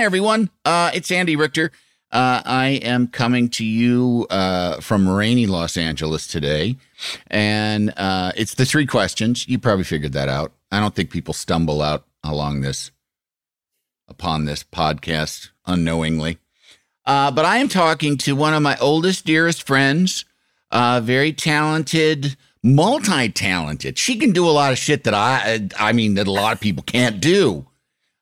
Hi, everyone. Uh, it's Andy Richter. Uh, I am coming to you uh, from rainy Los Angeles today. And uh, it's the three questions. You probably figured that out. I don't think people stumble out along this, upon this podcast unknowingly. Uh, but I am talking to one of my oldest, dearest friends, uh, very talented, multi talented. She can do a lot of shit that I, I mean, that a lot of people can't do.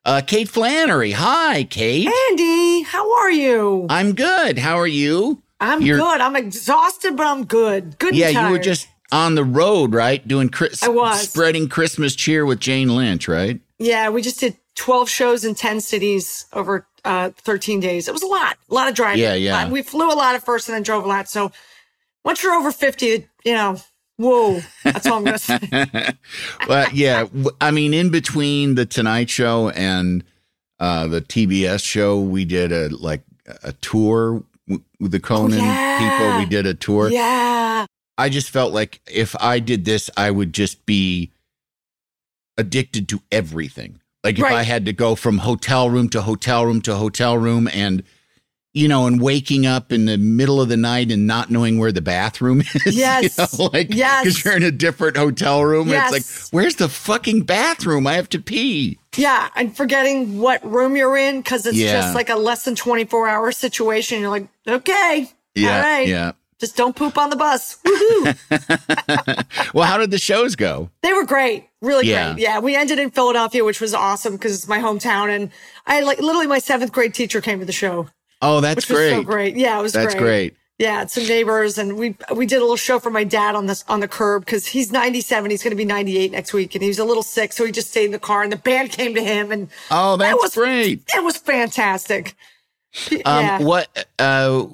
Uh, Kate Flannery. Hi, Kate. Andy, how are you? I'm good. How are you? I'm You're- good. I'm exhausted, but I'm good. Good. Yeah, you were just on the road, right? Doing Chris- I was. spreading Christmas cheer with Jane Lynch, right? Yeah, we just did 12 shows in 10 cities over uh, 13 days. It was a lot, a lot of driving. Yeah, yeah. We flew a lot at first and then drove a lot. So once you're over 50, you know, whoa, that's all I'm going to say. well, yeah. I mean, in between the Tonight Show and uh, the TBS show, we did a like a tour with the Conan Oh, yeah. people. We did a tour. Yeah. I just felt like if I did this, I would just be addicted to everything. Like if Right. I had to go from hotel room to hotel room to hotel room and you know, and waking up in the middle of the night and not knowing where the bathroom is. Yes. You know, like, Yes. because you're in a different hotel room. And it's like, where's the fucking bathroom? I have to pee. Yeah. And forgetting what room you're in because it's Yeah. just like a less than 24 hour situation. You're like, okay. Yeah. All right. Yeah. Just don't poop on the bus. Woohoo. Well, how did the shows go? They were great, really Yeah. great. Yeah, we ended in Philadelphia, which was awesome because it's my hometown, and I like literally my seventh grade teacher came to the show, Oh, that's great. was so great. Yeah, it was That's great. great. Yeah, some neighbors, and we we did a little show for my dad on this on the curb because he's 97, he's going to be 98 next week, and he was a little sick, so he just stayed in the car, and the band came to him, and Oh, that's it was great. It was fantastic. Um, yeah. What? Uh,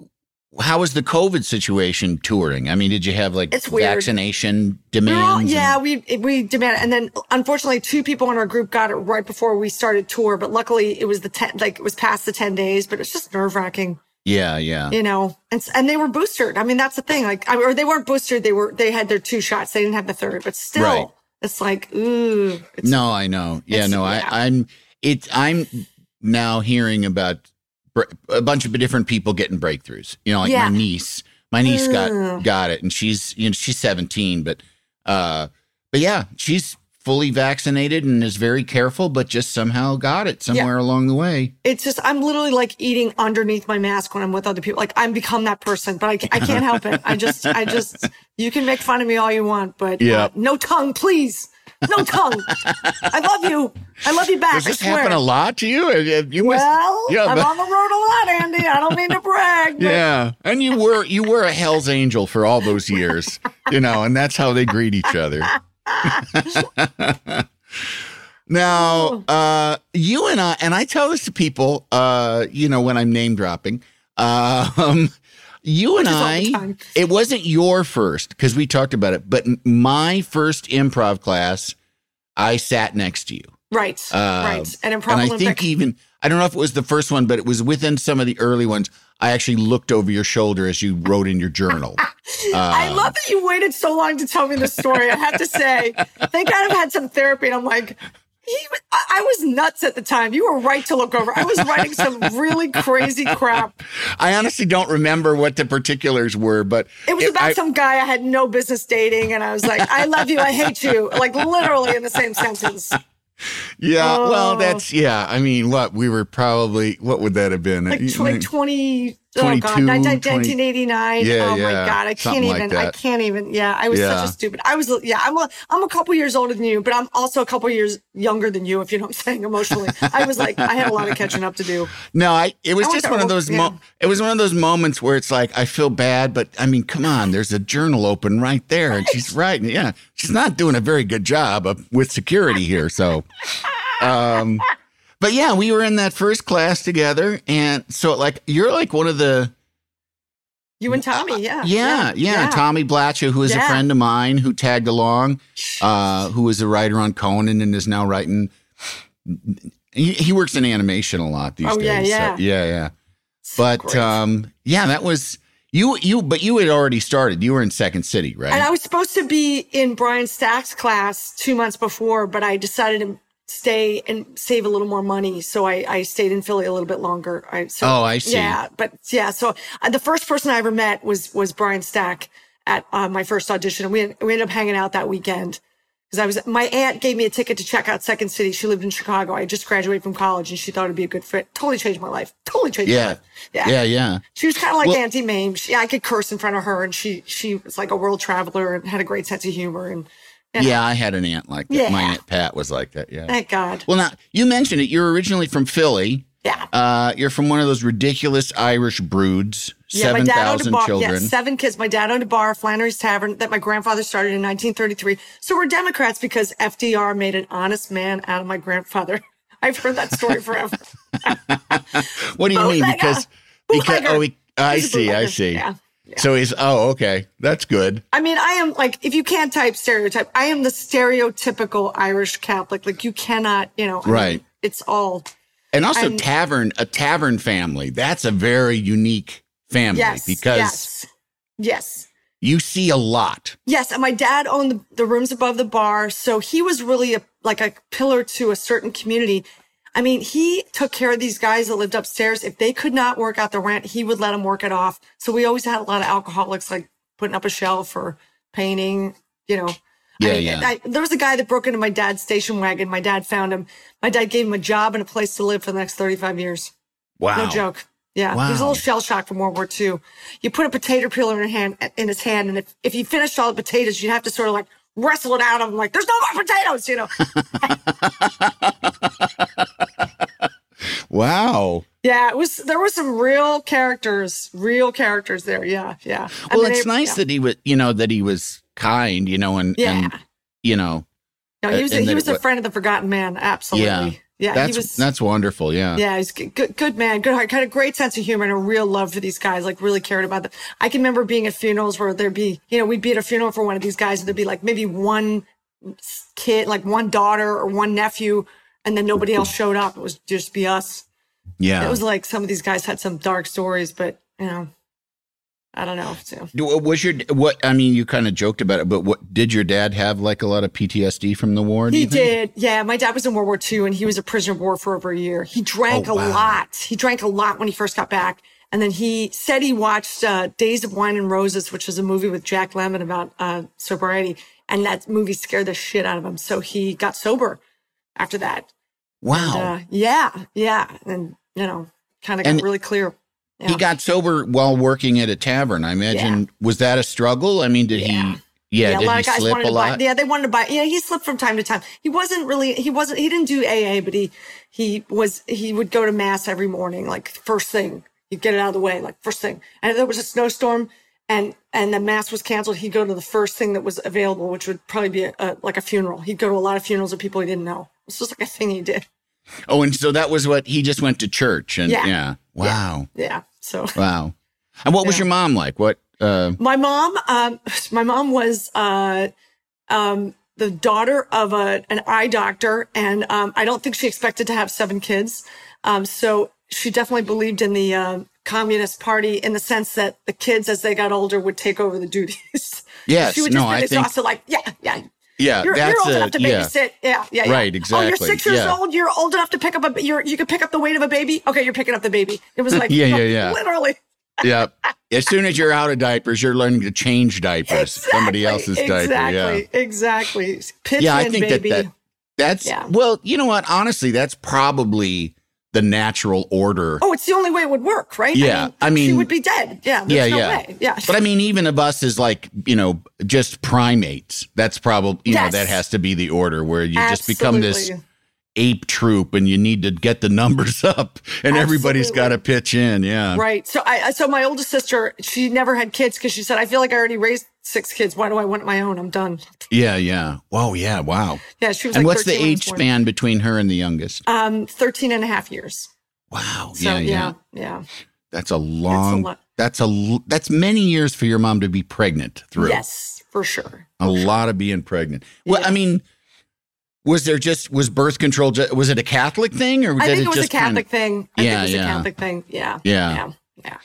how was the COVID situation touring? I mean, did you have like It's weird. vaccination demands? yeah, and- we we demanded, and then unfortunately, two people in our group got it right before we started tour. But luckily, it was the ten, like it was past the ten days. But it's just nerve wracking, yeah, yeah. you know. And and they were boosted. I mean, that's the thing. Like, I, or they weren't boosted. They were they had their two shots. They didn't have the third. But still, Right. it's like ooh. It's, no, I know. Yeah, no, yeah. I, I'm. It. I'm now hearing about a bunch of different people getting breakthroughs. You know, like Yeah. my niece. My niece got got it, and she's you know she's 17, but uh, but yeah, she's fully vaccinated and is very careful, but just somehow got it somewhere along the way. It's just I'm literally like eating underneath my mask when I'm with other people. Like I'm become that person, but I, I can't help it. I just I just you can make fun of me all you want, but Yeah. uh, no tongue, please. No tongue. I love you. I love you back. Does this happen a lot to you? You must. Well, yeah, I'm but- on the road a lot, Andy. I don't mean to brag. But Yeah, and you were you were a Hell's Angel for all those years, you know, and that's how they greet each other. now, uh, you and I, and I tell this to people, uh, you know, when I'm name dropping, um, you and is all the I, it wasn't your first because we talked about it, but my first improv class, I sat next to you. Right. Uh, right. And improv and I Olympic. think even I don't know if it was the first one, but it was within some of the early ones. I actually looked over your shoulder as you wrote in your journal. I Um, love that you waited so long to tell me the story. I have to say, they kind of had some therapy, and I'm like, he, I was nuts at the time. You were right to look over. I was writing some really crazy crap. I honestly don't remember what the particulars were, but It was about I- some guy I had no business dating, and I was like, I love you, I hate you, like literally in the same sentence. Yeah, well, Oh. that's yeah. I mean, what we were probably what would that have been? like, like 20 oh 22, god 1989 Yeah, oh my god i can't like even i can't even yeah i was Yeah. such a stupid i was yeah i'm a i'm a couple years older than you but i'm also a couple years younger than you if you know what i'm saying emotionally i was like i had a lot of catching up to do No, I. It was I just to one of those. yeah. Mo- it was one of those moments where it's like I feel bad, but I mean, come on. There's a journal open right there, and she's writing. Yeah, she's not doing a very good job of, with security here. So, um, but yeah, we were in that first class together, and so like you're like one of the you and tommy yeah yeah yeah, Tommy Blacha, who is a friend of mine who tagged along, uh, who was a writer on Conan and is now writing. He, he works in animation a lot these Oh, days. yeah, so- yeah. yeah, yeah. But um, yeah, that was you. You, but you had already started. You were in Second City, right? And I was supposed to be in Brian Stack's class two months before, but I decided to stay and save a little more money. So I, I stayed in Philly a little bit longer. I, so, Oh, I see. Yeah. But yeah. So uh, the first person I ever met was, was Brian Stack at uh, my first audition. And we, we ended up hanging out that weekend. Cause I was, my aunt gave me a ticket to check out Second City. She lived in Chicago. I just graduated from college and she thought it'd be a good fit. Totally changed my life. Totally changed my yeah. life. yeah, yeah, She was kind of like Well- Auntie Mame. She, I could curse in front of her, and she she was like a world traveler and had a great sense of humor. And yeah. I had an aunt like that. My aunt Pat was like that. Yeah. thank God. Well, now you mentioned it. You're originally from Philly. Yeah. Uh, you're from one of those ridiculous Irish broods. Yeah, my dad owned a bar. children. Yeah, seven kids. My dad owned a bar, Flannery's Tavern, that my grandfather started in 1933. So we're Democrats because FDR made an honest man out of my grandfather. I've heard that story forever. What do you mean? Because because oh, I see, I see. Yeah. So he's oh okay, that's good. I mean, I am like, if you can't type stereotype, I am the stereotypical Irish Catholic. Like, you cannot, you know, I mean, Right. it's all And also I'm- tavern, a tavern family. That's a very unique family yes, because yes, yes. you see a lot. Yes, and my dad owned the, the rooms above the bar, so he was really a, like a pillar to a certain community. I mean, he took care of these guys that lived upstairs. If they could not work out the rent, he would let them work it off. So we always had a lot of alcoholics, like putting up a shelf or painting. You know, Yeah, I mean, yeah. I, there was a guy that broke into my dad's station wagon. My dad found him. My dad gave him a job and a place to live for the next thirty-five years. Wow. No joke. Yeah, he was a little shell shocked from World War II. You put a potato peeler in, hand, in his hand, and if, if he finished all the potatoes, you'd have to sort of like wrestle it out of him, like, there's no more potatoes, you know? Wow. yeah, it was, there were some real characters, real characters there. Yeah, yeah. I Well, mean, it's it- nice yeah. that he was, you know, that he was kind, you know, and Yeah. and you know, No, he was, and a, he was a friend of the forgotten man. Absolutely. yeah, Yeah, that's he was. that's wonderful. Yeah. Yeah, he's good, good, good man, good heart, kind of great sense of humor and a real love for these guys. Like really cared about them. I can remember being at funerals where there'd be, you know, we'd be at a funeral for one of these guys, and there'd be like maybe one kid, like one daughter or one nephew, and then nobody else showed up. It was just be us. Yeah. It was like some of these guys had some dark stories, but you know, I don't know. So. Was your what? I mean, you kind of joked about it, but what did your dad have like a lot of PTSD from the war? He did. Yeah. My dad was in World War II and he was a prisoner of war for over a year. He drank Oh, a wow. lot. He drank a lot when he first got back. And then he said he watched uh, Days of Wine and Roses, which is a movie with Jack Lemmon about uh, sobriety. And that movie scared the shit out of him. So he got sober after that. Wow. Uh, yeah. Yeah. And, you know, kind of got And- really clear. He got sober while working at a tavern. I imagine. Was that a struggle? I mean, did Yeah. he? Yeah. a did lot he of guys slip wanted a to lot? buy. Yeah, they wanted to buy. Yeah, he slipped from time to time. He wasn't really. He wasn't. He didn't do AA, but he he was. He would go to mass every morning, like first thing. He'd get it out of the way, like first thing. And if there was a snowstorm, and and the mass was canceled, he'd go to the first thing that was available, which would probably be a, a, like a funeral. He'd go to a lot of funerals of people he didn't know. It's just like a thing he did. Oh, and so that was what he just went to church and yeah. Yeah. Wow. Yeah. So Wow. And what was Yeah. your mom like? What? Uh, My mom, um, my mom was uh, um, the daughter of a, an eye doctor, and um, I don't think she expected to have seven kids. Um, so she definitely believed in the um Communist Party in the sense that the kids, as they got older, would take over the duties. Yes, she would no, just I think- exhausted, like, yeah, yeah. Yeah, You're, that's you're old a enough to yeah. babysit. Yeah, yeah, yeah. Right, oh, exactly. Oh, exactly, you're six years yeah. old. You're old enough to pick up a. You're, you can pick up the weight of a baby. Okay, you're picking up the baby. It was like, Yeah, yeah, yeah. literally. yeah. As soon as you're out of diapers, you're learning to change diapers. Somebody else's diaper. Exactly. Yeah. Exactly. Pitch Yeah, I in, think that that That's Yeah. well, you know what? Honestly, that's probably the natural order. Oh, it's the only way it would work, right? Yeah, I she mean- she would be dead. Yeah, yeah, no yeah. way. Yeah, But I mean, even of us as like, you know, just primates, that's probably, you know, that has to be the order where you just become this Absolutely. Ape troop and you need to get the numbers up and everybody's got to pitch in. Yeah. Right. So I, so my oldest sister, she never had kids because she said, I feel like I already raised six kids. Why do I want my own? I'm done. Yeah. Yeah. Whoa. Yeah. Wow. Yeah. She was And like what's the 13 when I was age span between her and the youngest? Um, 13 and a half years. Wow. So yeah, yeah, yeah. yeah. That's a long, lot. that's a that's many years for your mom to be pregnant through. Yes, for sure. A lot of being pregnant. Well, I mean, was there just, was birth control, ju- was it a Catholic thing or I did think it was a just kinda- Catholic thing. I Yeah, think it was yeah. a Catholic thing. Yeah. Yeah. Yeah. Yeah.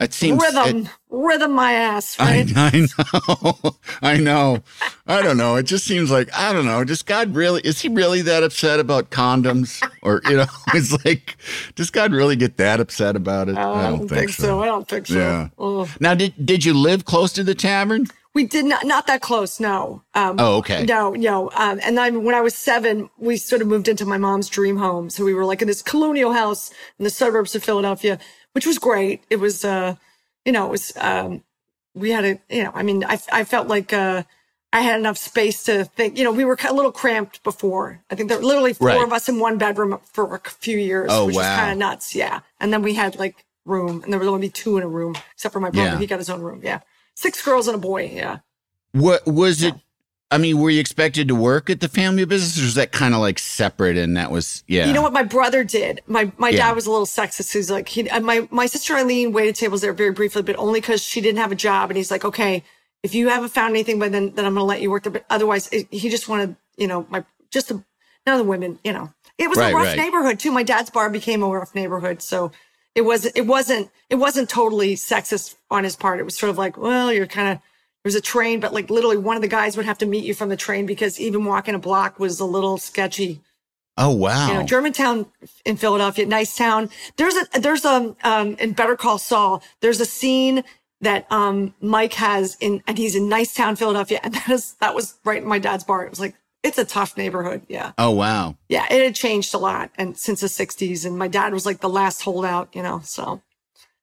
It seems Rhythm, it- rhythm my ass, I, right? I know. I know. I don't know. It just seems like I don't know. Does God really is he really that upset about condoms? Or you know, it's like does God really get that upset about it? Oh, I don't think so. I don't think so. Yeah. Ugh. Now did did you live close to the tavern? We did not, not that close. No. Um, Oh, okay. No, no. Um, and then when I was seven, we sort of moved into my mom's dream home. So we were like in this colonial house in the suburbs of Philadelphia, which was great. It was, uh, you know, it was, um, we had a, you know, I mean, I, I felt like, uh, I had enough space to think, you know, we were a little cramped before. I think there were literally four Right. of us in one bedroom for a few years, Oh, which was wow. kind of nuts. Yeah. And then we had like room and there would only be two in a room, except for my brother. Yeah. He got his own room. Yeah. Six girls and a boy. Yeah. What was it? I mean, were you expected to work at the family business, or was that kind of like separate? And that was yeah. You know what my brother did? My my Yeah. dad was a little sexist. He's like, he, my my sister Eileen waited tables there very briefly, but only because she didn't have a job. And he's like, okay, if you haven't found anything, but then then I'm gonna let you work there. But otherwise, it, he just wanted, you know, my just a, none of the women, you know. It was Right, a rough right. neighborhood too. My dad's bar became a rough neighborhood, so it was it wasn't it wasn't totally sexist on his part. It was sort of like, well, you're kind of there's a train, but like literally one of the guys would have to meet you from the train because even walking a block was a little sketchy Oh wow. you know, Germantown in Philadelphia, nice town. There's a there's a um in Better Call Saul. There's a scene that um Mike has in, and he's in Nicetown, Philadelphia, and that is that was right in my dad's bar. It was like it's a tough neighborhood. Yeah, oh wow. yeah, it had changed a lot, and since the '60s, and my dad was like the last holdout. You know, so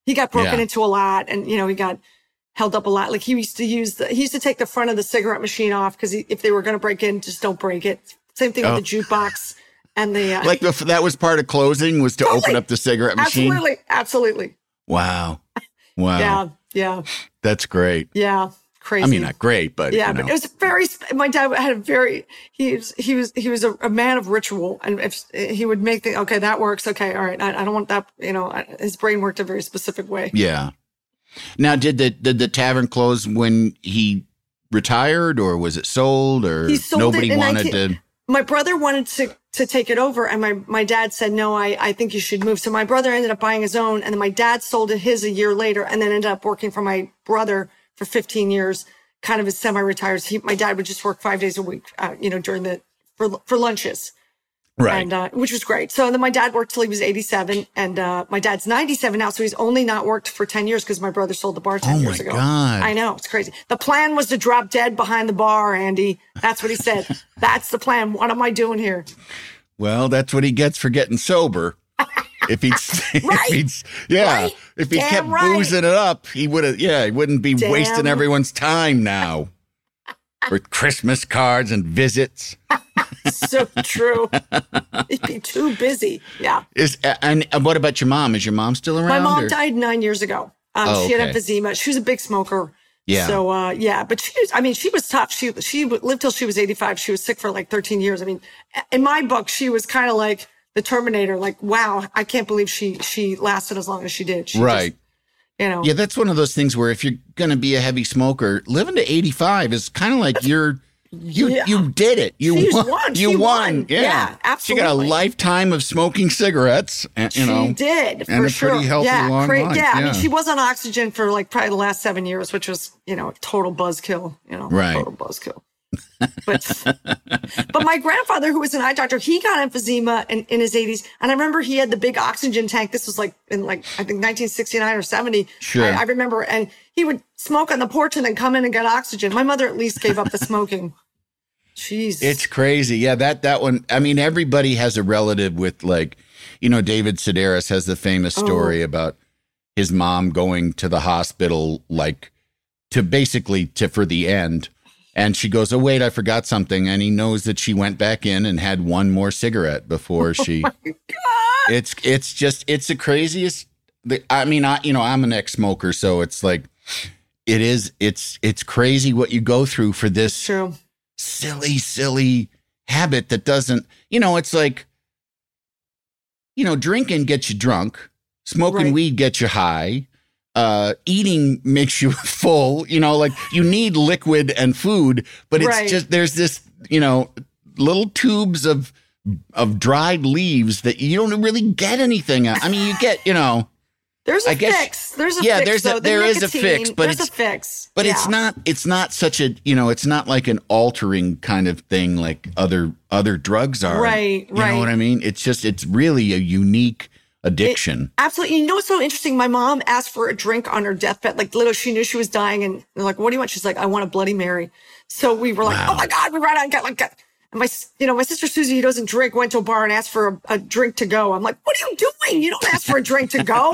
he got broken Yeah. into a lot, and you know he got held up a lot. Like he used to use the he used to take the front of the cigarette machine off because if they were going to break in, just don't break it. Same thing Oh. with the jukebox and the uh, Like the, that was part of closing was to Totally. open up the cigarette machine. Absolutely, absolutely. Wow. Wow. Yeah, yeah, That's great. yeah. Crazy. I mean, not great, but yeah, you know. but it was very. My dad had a very. He was. He was. He was a, a man of ritual, and if he would make the okay, that works. Okay, all right. I, I don't want that. You know, I- his brain worked a very specific way. Yeah. Now, did the did the tavern close when he retired, or was it sold, or sold nobody wanted 19 to? My brother wanted to to take it over, and my my dad said no. I I think you should move. So my brother ended up buying his own, and then my dad sold it his a year later, and then ended up working for my brother for 15 years, kind of as semi-retired. He, my dad would just work five days a week, uh, you know, during the for for lunches. Right. and uh, which was great. So then my dad worked till he was 87, and uh, my dad's 97 now, so he's only not worked for 10 years because my brother sold the bar 10 Oh, years ago. God. I know it's crazy. The plan was to drop dead behind the bar, Andy. That's what he said. That's the plan. What am I doing here? well, that's what he gets for getting sober. If he'd, Right. if he'd yeah, Right. if he Damn kept right. boozing it up, he would have. Yeah, he wouldn't be Damn. wasting everyone's time now with Christmas cards and visits. So true. He'd be too busy. Yeah. Is and, and what about your mom? Is your mom still around? My mom or- died nine years ago. Um, Oh, She had okay. emphysema. She was a big smoker. Yeah. So uh, yeah, but she was. I mean, she was tough. She she lived till she was eighty five. She was sick for like thirteen years. I mean, in my book, she was kind of like the Terminator. Like, wow, I can't believe she she lasted as long as she did. She just, Right. you know. Yeah, that's one of those things where if you're going to be a heavy smoker, living to 85 is kind of like you're you Yeah. you did it. You She's won. won. You won. won. Yeah. Yeah, She got a lifetime of smoking cigarettes, and, you she know. did for and a sure. pretty healthy yeah, long cra- life, yeah, I mean, she was on oxygen for like probably the last seven years, which was you know a total buzzkill. You know, Right. total buzzkill. But but my grandfather, who was an eye doctor, he got emphysema in, in his 80s, and I remember he had the big oxygen tank. This was like in like I think 1969 or 70. Sure. I, I remember, and he would smoke on the porch and then come in and get oxygen. My mother at least gave up the smoking. Jeez. It's crazy. Yeah, that that one. I mean, everybody has a relative with like, you know, David Sedaris has the famous Oh. story about his mom going to the hospital like to basically to for the end. And she goes, "Oh wait, I forgot something." And he knows that she went back in and had one more cigarette before she. It's it's just it's the craziest. The, I mean, I you know I'm an ex-smoker, so it's like it is. It's it's crazy what you go through for this true. silly, silly habit that doesn't, you know, it's like, you know, drinking gets you drunk, smoking Right. weed gets you high, uh, eating makes you full, you know, like you need liquid and food, but it's Right. just, there's this, you know, little tubes of, of dried leaves that you don't really get anything. out. I mean, you get, you know, There's a I guess- fix. There's a yeah, fix. there's a- though. The there is a fix, but there's it's- a fix. but it's not it's not such a you know it's not like an altering kind of thing like other other drugs are Right, you know what i mean it's just it's really a unique addiction Absolutely. You know what's so interesting? My mom asked for a drink on her deathbed. Like, little, she knew she was dying. And they're like, what do you want? She's like, I want a Bloody Mary. So we were like, oh Wow. oh my God, we ran out and got like, and my, you know, my sister Susie, who doesn't drink, went to a bar and asked for a, a drink to go. I'm like, what are you doing? You don't ask for a drink to go.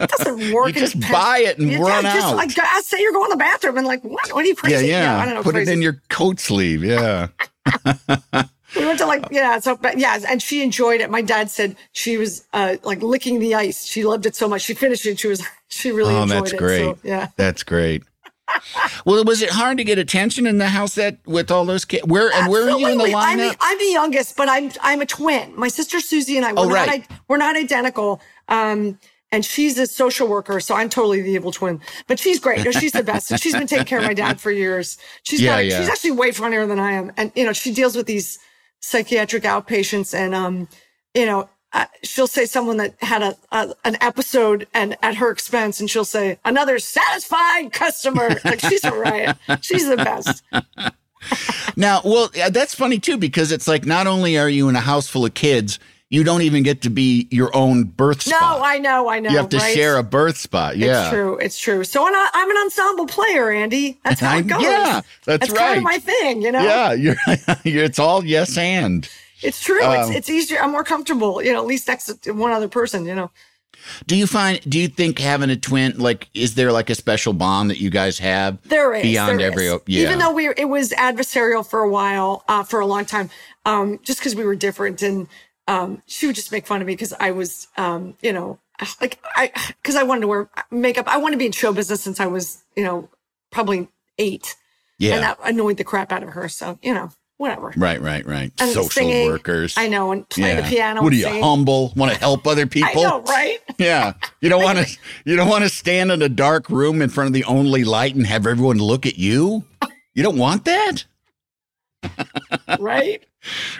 It doesn't work. You just Penn- buy it and Yeah, run just, out. Like, I say you're going to the bathroom and like, what? What are you yeah crazy? yeah, I don't know. put crazy. it in your coat sleeve yeah We went to like yeah, so but yeah, and she enjoyed it. My dad said she was uh like licking the ice. She loved it so much. She finished it. She was she really enjoyed it. oh enjoyed that's it. great So, yeah. that's great well was it hard to get attention in the house that with all those kids where and where are you in the Absolutely. I'm lineup the, I'm the youngest, but I'm I'm a twin. My sister Susie and I we're Oh, not right. i- we're not identical. Um and she's a social worker, so I'm totally the evil twin. But she's great. No, she's the best. she's been taking care of my dad for years. She's Yeah, got, yeah. she's actually way funnier than I am. And you know, she deals with these psychiatric outpatients and um, you know, uh, she'll say someone that had a, a an episode and at her expense, and she'll say another satisfied customer. Like she's a riot. She's the best. now well that's funny too because it's like not only are you in a house full of kids you don't even get to be your own birth spot. No, I know, I know. You have to right? share a birth spot. Yeah. It's true. It's true. So I'm, I'm an ensemble player, Andy. That's how I- it goes. yeah, that's kind right. of my thing, you know. Yeah, you're, you're it's all yes and. It's true. Um, it's it's easier. I'm more comfortable, you know, at least next to one other person, you know. Do you find do you think having a twin like is there like a special bond that you guys have There is beyond there every is. yeah. Even though we it was adversarial for a while, uh, for a long time, um, just because we were different, and um, she would just make fun of me because I was, um, you know, like I because I wanted to wear makeup. I wanted to be in show business since I was, you know, probably eight, yeah. and that annoyed the crap out of her. So you know, whatever. right, right, right. And Social singing, workers. I know, and play yeah. the piano. What are you sing. humble? Want to help other I people? know, right? Yeah. You don't want to you don't want to stand in a dark room in front of the only light and have everyone look at you? You don't want that? Right?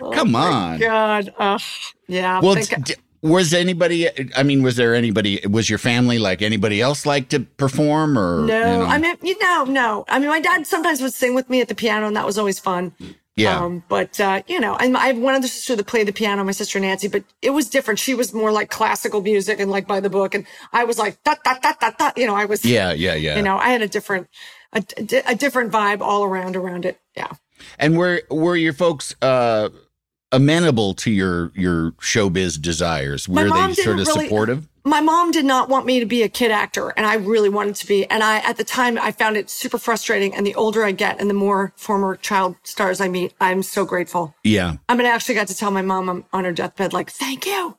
Come Oh my on. God. Uh, yeah. Well, d- was anybody? I mean, was there anybody? Was your family like anybody else like to perform or? no, you know? I mean, you know, no. I mean, my dad sometimes would sing with me at the piano, and that was always fun. yeah, Um, but uh, you know, and I have one other sister that played the piano, my sister Nancy, but it was different. She was more like classical music and like by the book, and I was like da da da da da. You know, I was. yeah, yeah, yeah. You know, I had a different, a, a different vibe all around around it. Yeah. And were were your folks uh, amenable to your your showbiz desires? Were they sort of really- supportive? my mom did not want me to be a kid actor and I really wanted to be. And I, at the time, I found it super frustrating. And the older I get and the more former child stars I meet, I'm so grateful. Yeah, I mean, I actually got to tell my mom I'm on her deathbed, like, thank you.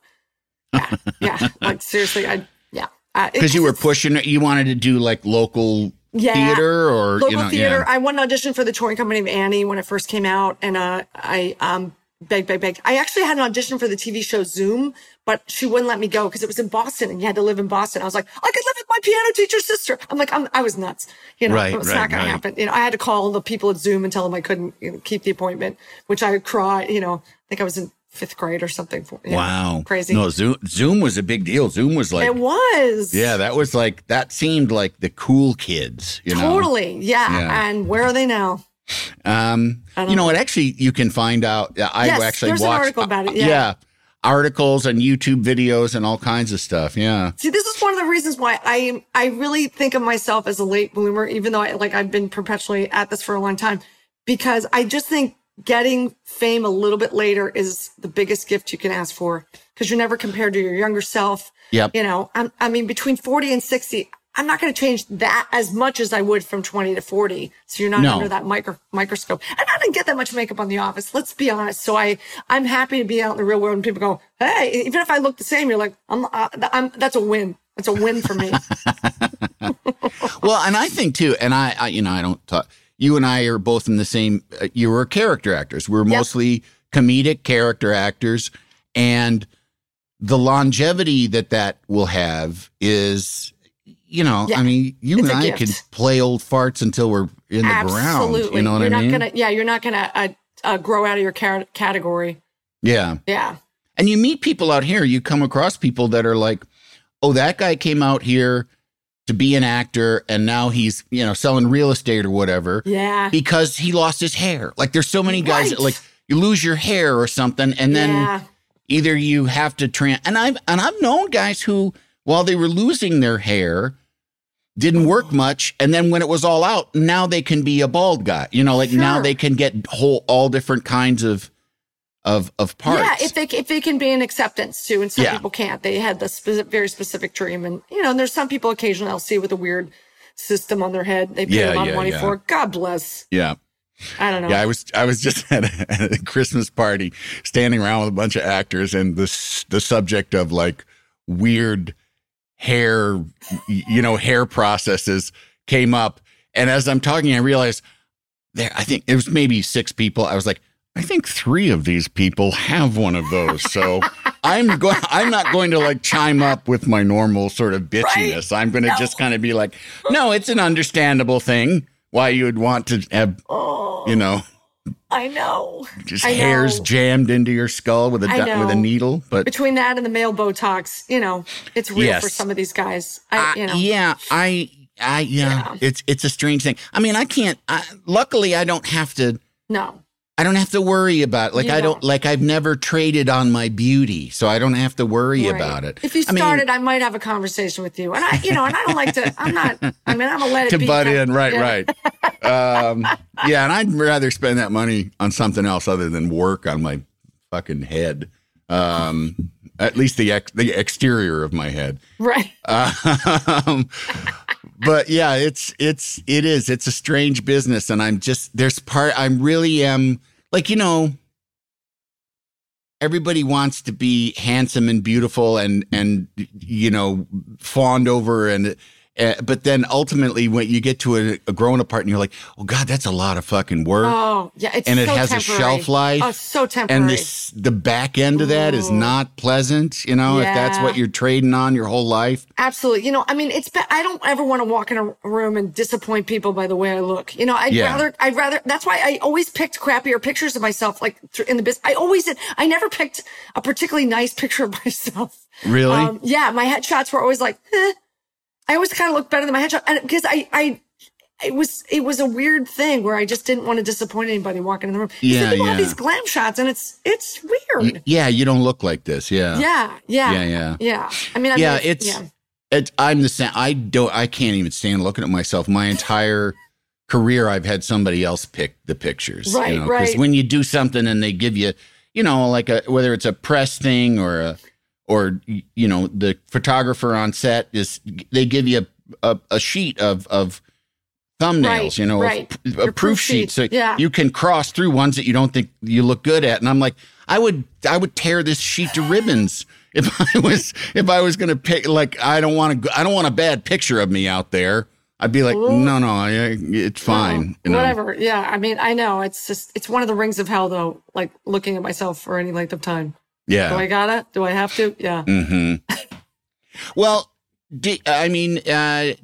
Yeah. yeah. Like, seriously, I, yeah. Uh, because you were pushing it. You wanted to do like local Yeah. theater or local you know, theater. yeah. I won an audition for the touring company of Annie when it first came out, and uh, I um begged, begged, begged. I actually had an audition for the TV show Zoom, but she wouldn't let me go because it was in Boston, and you had to live in Boston. I was like, I could live with my piano teacher's sister. I'm like, I'm, I was nuts. You know, Right, it was right, not going right. to happen. You know, I had to call the people at Zoom and tell them I couldn't you know, keep the appointment, which I would cry. You know, I think I was in fifth grade or something. For, know, Wow, crazy. No, Zoom Zoom was a big deal. Zoom was like it was. Yeah, that was like that seemed like the cool kids, you know. Totally. Yeah. Yeah. And where are they now? Um, you know what? Actually, you can find out. I Yes, actually there's an watched article about it, uh, yeah. articles and YouTube videos and all kinds of stuff. Yeah, See, this is one of the reasons why I I really think of myself as a late bloomer, even though I like I've been perpetually at this for a long time, because I just think getting fame a little bit later is the biggest gift you can ask for because you're never compared to your younger self. Yep. You know, I'm, I mean, between 40 and 60, I'm not going to change that as much as I would from 20 to 40. So you're not No. under that micro, microscope. And I didn't get that much makeup on the office. Let's be honest. So I, I'm happy to be out in the real world and people go, Hey, even if I look the same, you're like, I'm, uh, I'm, that's a win. That's a win for me. Well, and I think too, and I, I you know, I don't talk. You and I are both in the same. Uh, you were character actors. We're mostly comedic character actors, and the longevity that that will have is, you know, Yeah. I mean, you It's and I can play old farts until we're in the ground. Absolutely. You know what you're I not mean? gonna, yeah, you're not gonna, uh, uh, grow out of your car- category. yeah. Yeah. And you meet people out here, you come across people that are like, oh, that guy came out here to be an actor and now he's, you know, selling real estate or whatever Yeah. because he lost his hair. Like there's so many guys that like you lose your hair or something and then yeah. either you have to trans and I've and I've known guys who while they were losing their hair didn't work much and then when it was all out now they can be a bald guy. You know, like now they can get whole all different kinds of of of parts. Yeah, if they if they can be an acceptance too, and some Yeah. people can't. They had this specific, very specific dream, and you know, and there's some people occasionally I'll see with a weird system on their head. They pay Yeah, a lot of money for. it. God bless. yeah. I don't know. Yeah, I was I was just at a, at a Christmas party, standing around with a bunch of actors, and this the subject of like weird hair, you know, hair processes came up, and as I'm talking, I realized there. I think it was maybe six people. I was like, I think three of these people have one of those. So I'm going. I'm not going to like chime up with my normal sort of bitchiness. I'm going to just kind of be like, no, it's an understandable thing why you would want to have, you oh. know I know. just I hairs know. jammed into your skull with a du- with a needle. But Between that and the male Botox, you know, it's real Yes. for some of these guys. I, I- you know, yeah, I, I, yeah, Yeah. it's it's a strange thing. I mean, I can't. I, luckily, I don't have to. no. I don't have to worry about like You I don't like I've never traded on my beauty, so I don't have to worry Right. about it. If you I mean, started, I, might have a conversation with you, and I, you know, and I don't like to. I'm not. I mean, I'm gonna let it to butt in, right, Yeah. right. Um, yeah, and I'd rather spend that money on something else other than work on my fucking head. Um, at least the ex- the exterior of my head. Right. Um, but yeah, it's it's it is it's a strange business, and I'm just there's part I'm really am like you know everybody wants to be handsome and beautiful and and you know fawned over and. Uh, but then ultimately, when you get to a, a grown up part and you're like, oh God, that's a lot of fucking work. Oh, yeah. It's and it has temporary. a shelf life. Oh, so temporary. and this the back end of that is Ooh. not pleasant, you know, if that's what you're trading on your whole life. Absolutely. You know, I mean, it's, I don't ever want to walk in a room and disappoint people by the way I look. You know, I'd Yeah. rather, I'd rather, that's why I always picked crappier pictures of myself, like in the business. I always did. I never picked a particularly nice picture of myself. Really? Um, yeah. My headshots were always like, eh. I always kind of looked better than my headshot. And because I, I, it was, it was a weird thing where I just didn't want to disappoint anybody walking in the room. Yeah, people have yeah. these glam shots and it's, it's weird. Y- yeah, you don't look like this. Yeah. yeah. Yeah. Yeah, yeah. Yeah. I mean, I yeah, mean, it's yeah. it, I'm the same. I don't. I can't even stand looking at myself. My entire career, I've had somebody else pick the pictures. Right, you know, right. Because when you do something and they give you, you know, like a whether it's a press thing or a or you know the photographer on set is they give you a, a, a sheet of of thumbnails, Right, you know, right. a, a proof proof sheet, so yeah. you can cross through ones that you don't think you look good at. And I'm like, I would I would tear this sheet to ribbons if I was if I was to pick like I don't want to I don't want a bad picture of me out there. I'd be like, no, no, I- it's fine. you know? Whatever. Yeah. I mean, I know it's just, it's one of the rings of hell though, like looking at myself for any length of time. Do I gotta? Do I have to? Yeah. Mm-hmm. well, do, I mean, uh,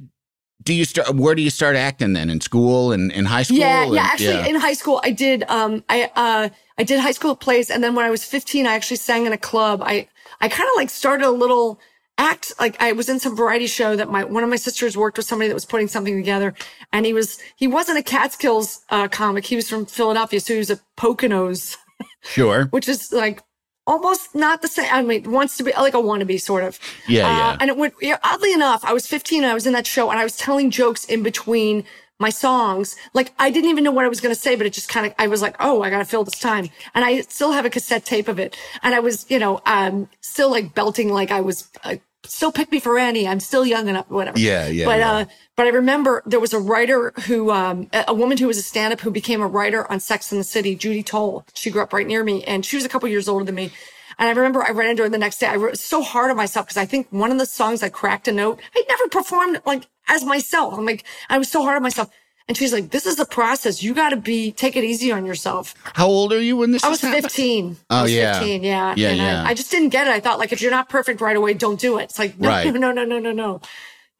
do you start? Where do you start acting then? In school and in high school? Yeah. And- Yeah. Actually, yeah. in high school, I did, um, I, uh, I did high school plays. And then when I was 15, I actually sang in a club. I, I kind of like started a little act. Like I was in some variety show that my, one of my sisters worked with somebody that was putting something together. And he was, he wasn't a Catskills, uh, comic. He was from Philadelphia. So he was a Poconos. sure. which is like almost not the same. I mean, wants to be like a wannabe sort of. Yeah, Uh, yeah. And it would, oddly enough, I was 15 and I was in that show and I was telling jokes in between my songs. Like I didn't even know what I was going to say, but it just kind of, I was like, oh, I got to fill this time. And I still have a cassette tape of it. And I was, you know, um, still like belting like I was, uh, still pick me for Annie. I'm still young enough, whatever. Yeah, yeah. But, yeah. uh, but I remember there was a writer who, um, a woman who was a stand-up who became a writer on Sex in the City, Judy Toll. She grew up right near me and she was a couple years older than me. And I remember I ran into her the next day. I was so hard on myself because I think one of the songs I cracked a note. I'd never performed like as myself. I'm like, I was so hard on myself. And she's like, this is the process. You got to be, take it easy on yourself. How old are you when this I was happening? 15. Oh, I was yeah. 15. Yeah. Yeah, and yeah. I, I just didn't get it. I thought like, if you're not perfect right away, don't do it. It's like, no, Right. no, no, no, no, no.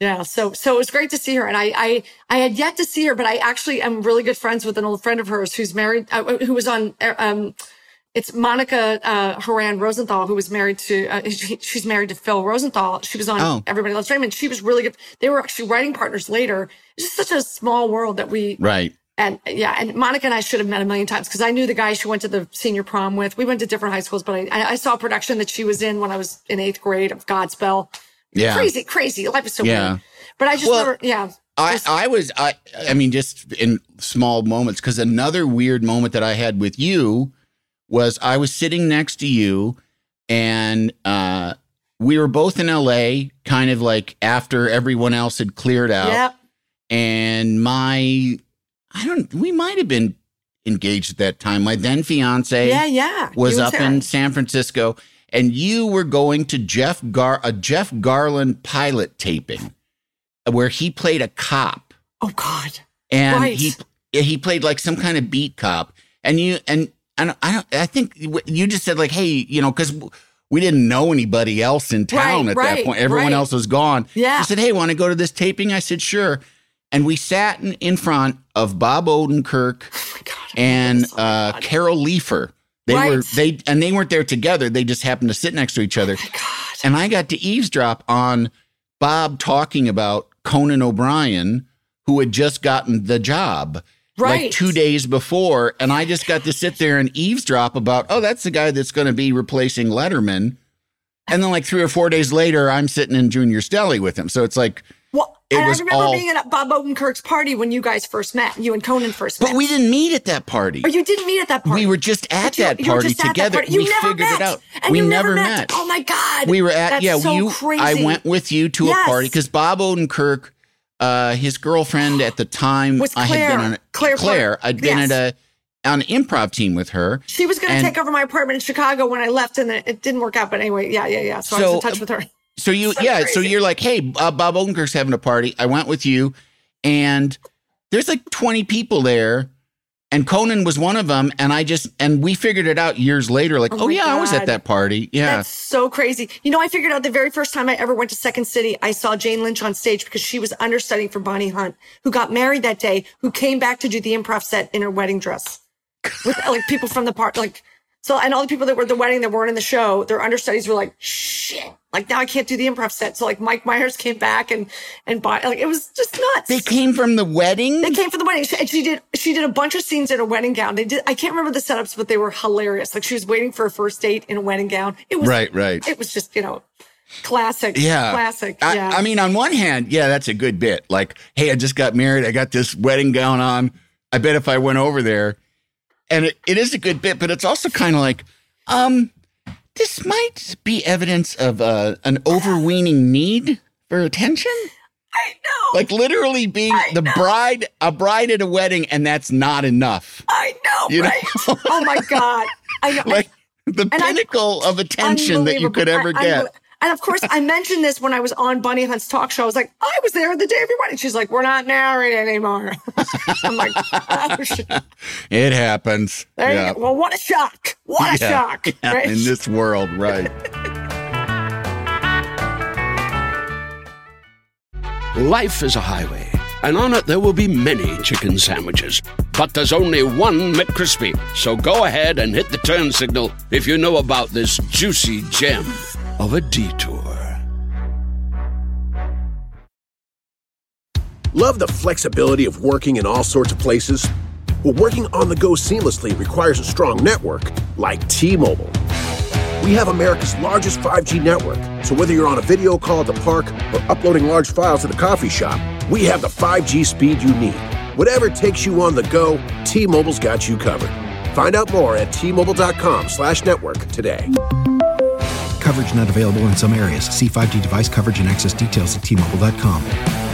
Yeah. So, so it was great to see her. And I, I, I had yet to see her, but I actually am really good friends with an old friend of hers who's married, uh, who was on, uh, um, it's Monica uh, Horan Rosenthal, who was married to, uh, she, she's married to Phil Rosenthal. She was on Oh. Everybody Loves Raymond. She was really good. They were actually writing partners later. It's just such a small world that we, Right. and yeah, and Monica and I should have met a million times because I knew the guy she went to the senior prom with. We went to different high schools, but I, I I saw a production that she was in when I was in eighth grade of Godspell. Yeah. Crazy, crazy. Life is so Yeah. weird. But I just Well, never, yeah. I, I was I I mean just in small moments because another weird moment that I had with you was I was sitting next to you and uh we were both in LA kind of like after everyone else had cleared out Yep. and my I don't we might have been engaged at that time my then fiance Yeah, yeah. was up Sarah. in San Francisco and you were going to Jeff Gar a Jeff Garlin pilot taping where he played a cop Oh God. and Right. he he played like some kind of beat cop and you and and I don't I think you just said like hey you know cuz we didn't know anybody else in town Right, at right, that point everyone right. else was gone Yeah. he said hey want to go to this taping I said sure and we sat in, in front of Bob Odenkirk Oh God. and uh, Carol Leifer. They were they and they weren't there together. They just happened to sit next to each oh other. Oh my God. And I got to eavesdrop on Bob talking about Conan O'Brien, who had just gotten the job Right. like two days before, and I just got to sit there and eavesdrop about, oh, that's the guy that's going to be replacing Letterman. And then like three or four days later, I'm sitting in Junior Stelly with him. So it's like, Well, It and was I remember all- being at Bob Odenkirk's party when you guys first met. You and Conan first met. but we didn't meet at that party. Or you didn't meet at that party. We were just at you- that party at that together. party. You we figured met. it out. And we never never met. Oh my God. We were at That's yeah. so you, crazy. I went with you to Yes. a party because Bob Odenkirk, uh, his girlfriend at the time, Was I had been Claire. on Claire Claire. I'd been Yes. at a on an improv team with her. She was going to take over my apartment in Chicago when I left, and it, it didn't work out. But anyway, yeah, yeah, yeah. So, I was in touch with her. So you, So yeah. So you're like, hey, uh, Bob Odenkirk's having a party. I went with you, and there's like 20 people there, and Conan was one of them. And I just and we figured it out years later. Like, Oh oh, yeah, I was at that party. Yeah. That's so crazy. You know, I figured out the very first time I ever went to Second City, I saw Jane Lynch on stage because she was understudying for Bonnie Hunt, who got married that day, who came back to do the improv set in her wedding dress with like people from the part, like, so, and all the people that were at the wedding that weren't in the show, their understudies were like, shit, like now I can't do the improv set. So like Mike Myers came back and, and bought, like, it was just nuts. they came from the wedding. They came from the wedding. She, and she did. She did a bunch of scenes in a wedding gown. They did. I can't remember the setups, but they were hilarious. Like she was waiting for a first date in a wedding gown. It was Right, right. It was just you know, classic. Yeah. classic. I, yeah. I mean, on one hand, yeah, that's a good bit. Like, hey, I just got married. I got this wedding gown on. I bet if I went over there, and it, it is a good bit, but it's also kind of like, um, this might be evidence of uh, an overweening need for attention. I know. Like literally being I the know. bride, a bride at a wedding, and that's not enough. I know. You know? oh my god. I know. Like the I- pinnacle of attention that you could ever. I- get. Unbel- and of course, I mentioned this when I was on Bonnie Hunt's talk show. I was like, I was there the day of your wedding. She's like, we're not married anymore. I'm like, oh, shit. It happens. there Yeah. you go. Well, what a shock. What a shock. Yeah, right? in this world, right? Life is a highway, and on it there will be many chicken sandwiches. But there's only one McCrispy. So go ahead and hit the turn signal if you know about this juicy gem of a detour. Love the flexibility of working in all sorts of places? Well, working on the go seamlessly requires a strong network like T Mobile. We have America's largest 5G network, so whether you're on a video call at the park or uploading large files at the coffee shop, we have the 5G speed you need. Whatever takes you on the go, T-Mobile's got you covered. Find out more at T-Mobile.com slash network today. Coverage not available in some areas. See 5G device coverage and access details at T-Mobile.com.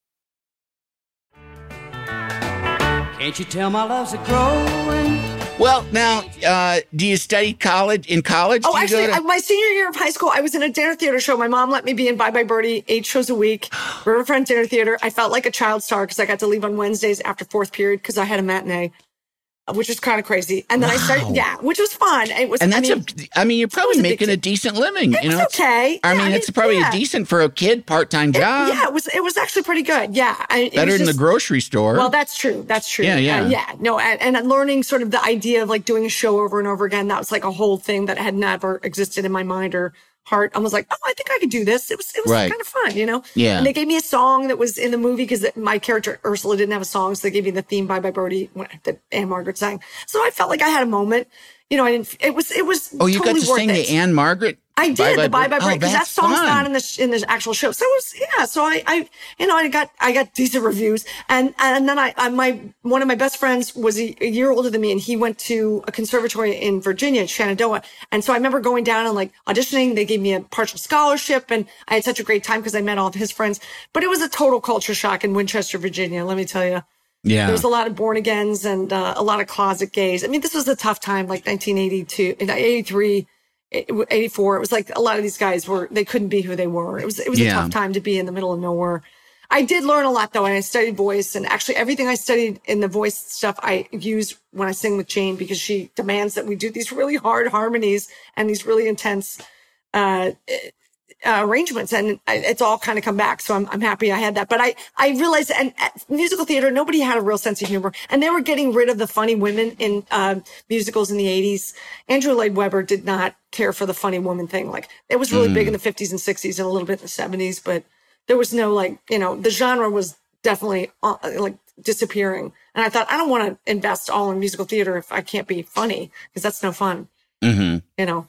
Can't you tell my love's a growing? Well, now, uh, do you study college in college? Oh, Do you go actually, to- I- my senior year of high school, I was in a dinner theater show. My mom let me be in Bye Bye Birdie, eight shows a week, Riverfront Dinner Theater. I felt like a child star because I got to leave on Wednesdays after fourth period because I had a matinee, uh, which was kind of crazy. And then I started, yeah, which was fun. It was, and I that's mean, a, I mean, you're probably a making a decent living. It you know, okay. I Yeah, mean, I it's mean, probably yeah. decent for a kid part-time job. yeah, it was, it was actually pretty good. Yeah. I, better than the grocery store. Well, that's true. That's true. Yeah, yeah. Uh, yeah. No, and, and learning sort of the idea of like doing a show over and over again. That was like a whole thing that had never existed in my mind or heart. I was like, oh, I think I could do this. It was, it was Right. kind of fun, you know? Yeah. And they gave me a song that was in the movie because my character Ursula didn't have a song. So they gave me the theme Bye Bye Birdie that Ann-Margret sang. So I felt like I had a moment. You know, I didn't, it was, it was oh, you totally got to sing it. the Ann-Margret. I did the Bye Bye Oh, Break because that song's fun. not in the sh- in the actual show. So it was yeah. So I I you know I got I got decent reviews and and then I, I my one of my best friends was a, a year older than me and he went to a conservatory in Virginia, Shenandoah, and so I remember going down and like auditioning. They gave me a partial scholarship and I had such a great time because I met all of his friends. But it was a total culture shock in Winchester, Virginia. Let me tell you. Yeah. There was a lot of born agains and uh, a lot of closet gays. I mean, this was a tough time, like 1982, 83, 84. It was like a lot of these guys were, they couldn't be who they were. It was, it was Yeah. a tough time to be in the middle of nowhere. I did learn a lot though, and I studied voice and actually everything I studied in the voice stuff I use when I sing with Jane because she demands that we do these really hard harmonies and these really intense, uh, uh, arrangements and I, it's all kind of come back. So I'm, I'm happy I had that. But I, I realized and at musical theater, nobody had a real sense of humor and they were getting rid of the funny women in, um, musicals in the eighties. Andrew Lloyd Webber did not care for the funny woman thing. Like it was really big in the fifties and sixties and a little bit in the seventies, but there was no like, you know, the genre was definitely uh, like disappearing. And I thought, I don't want to invest all in musical theater if I can't be funny because that's no fun, hmm you know?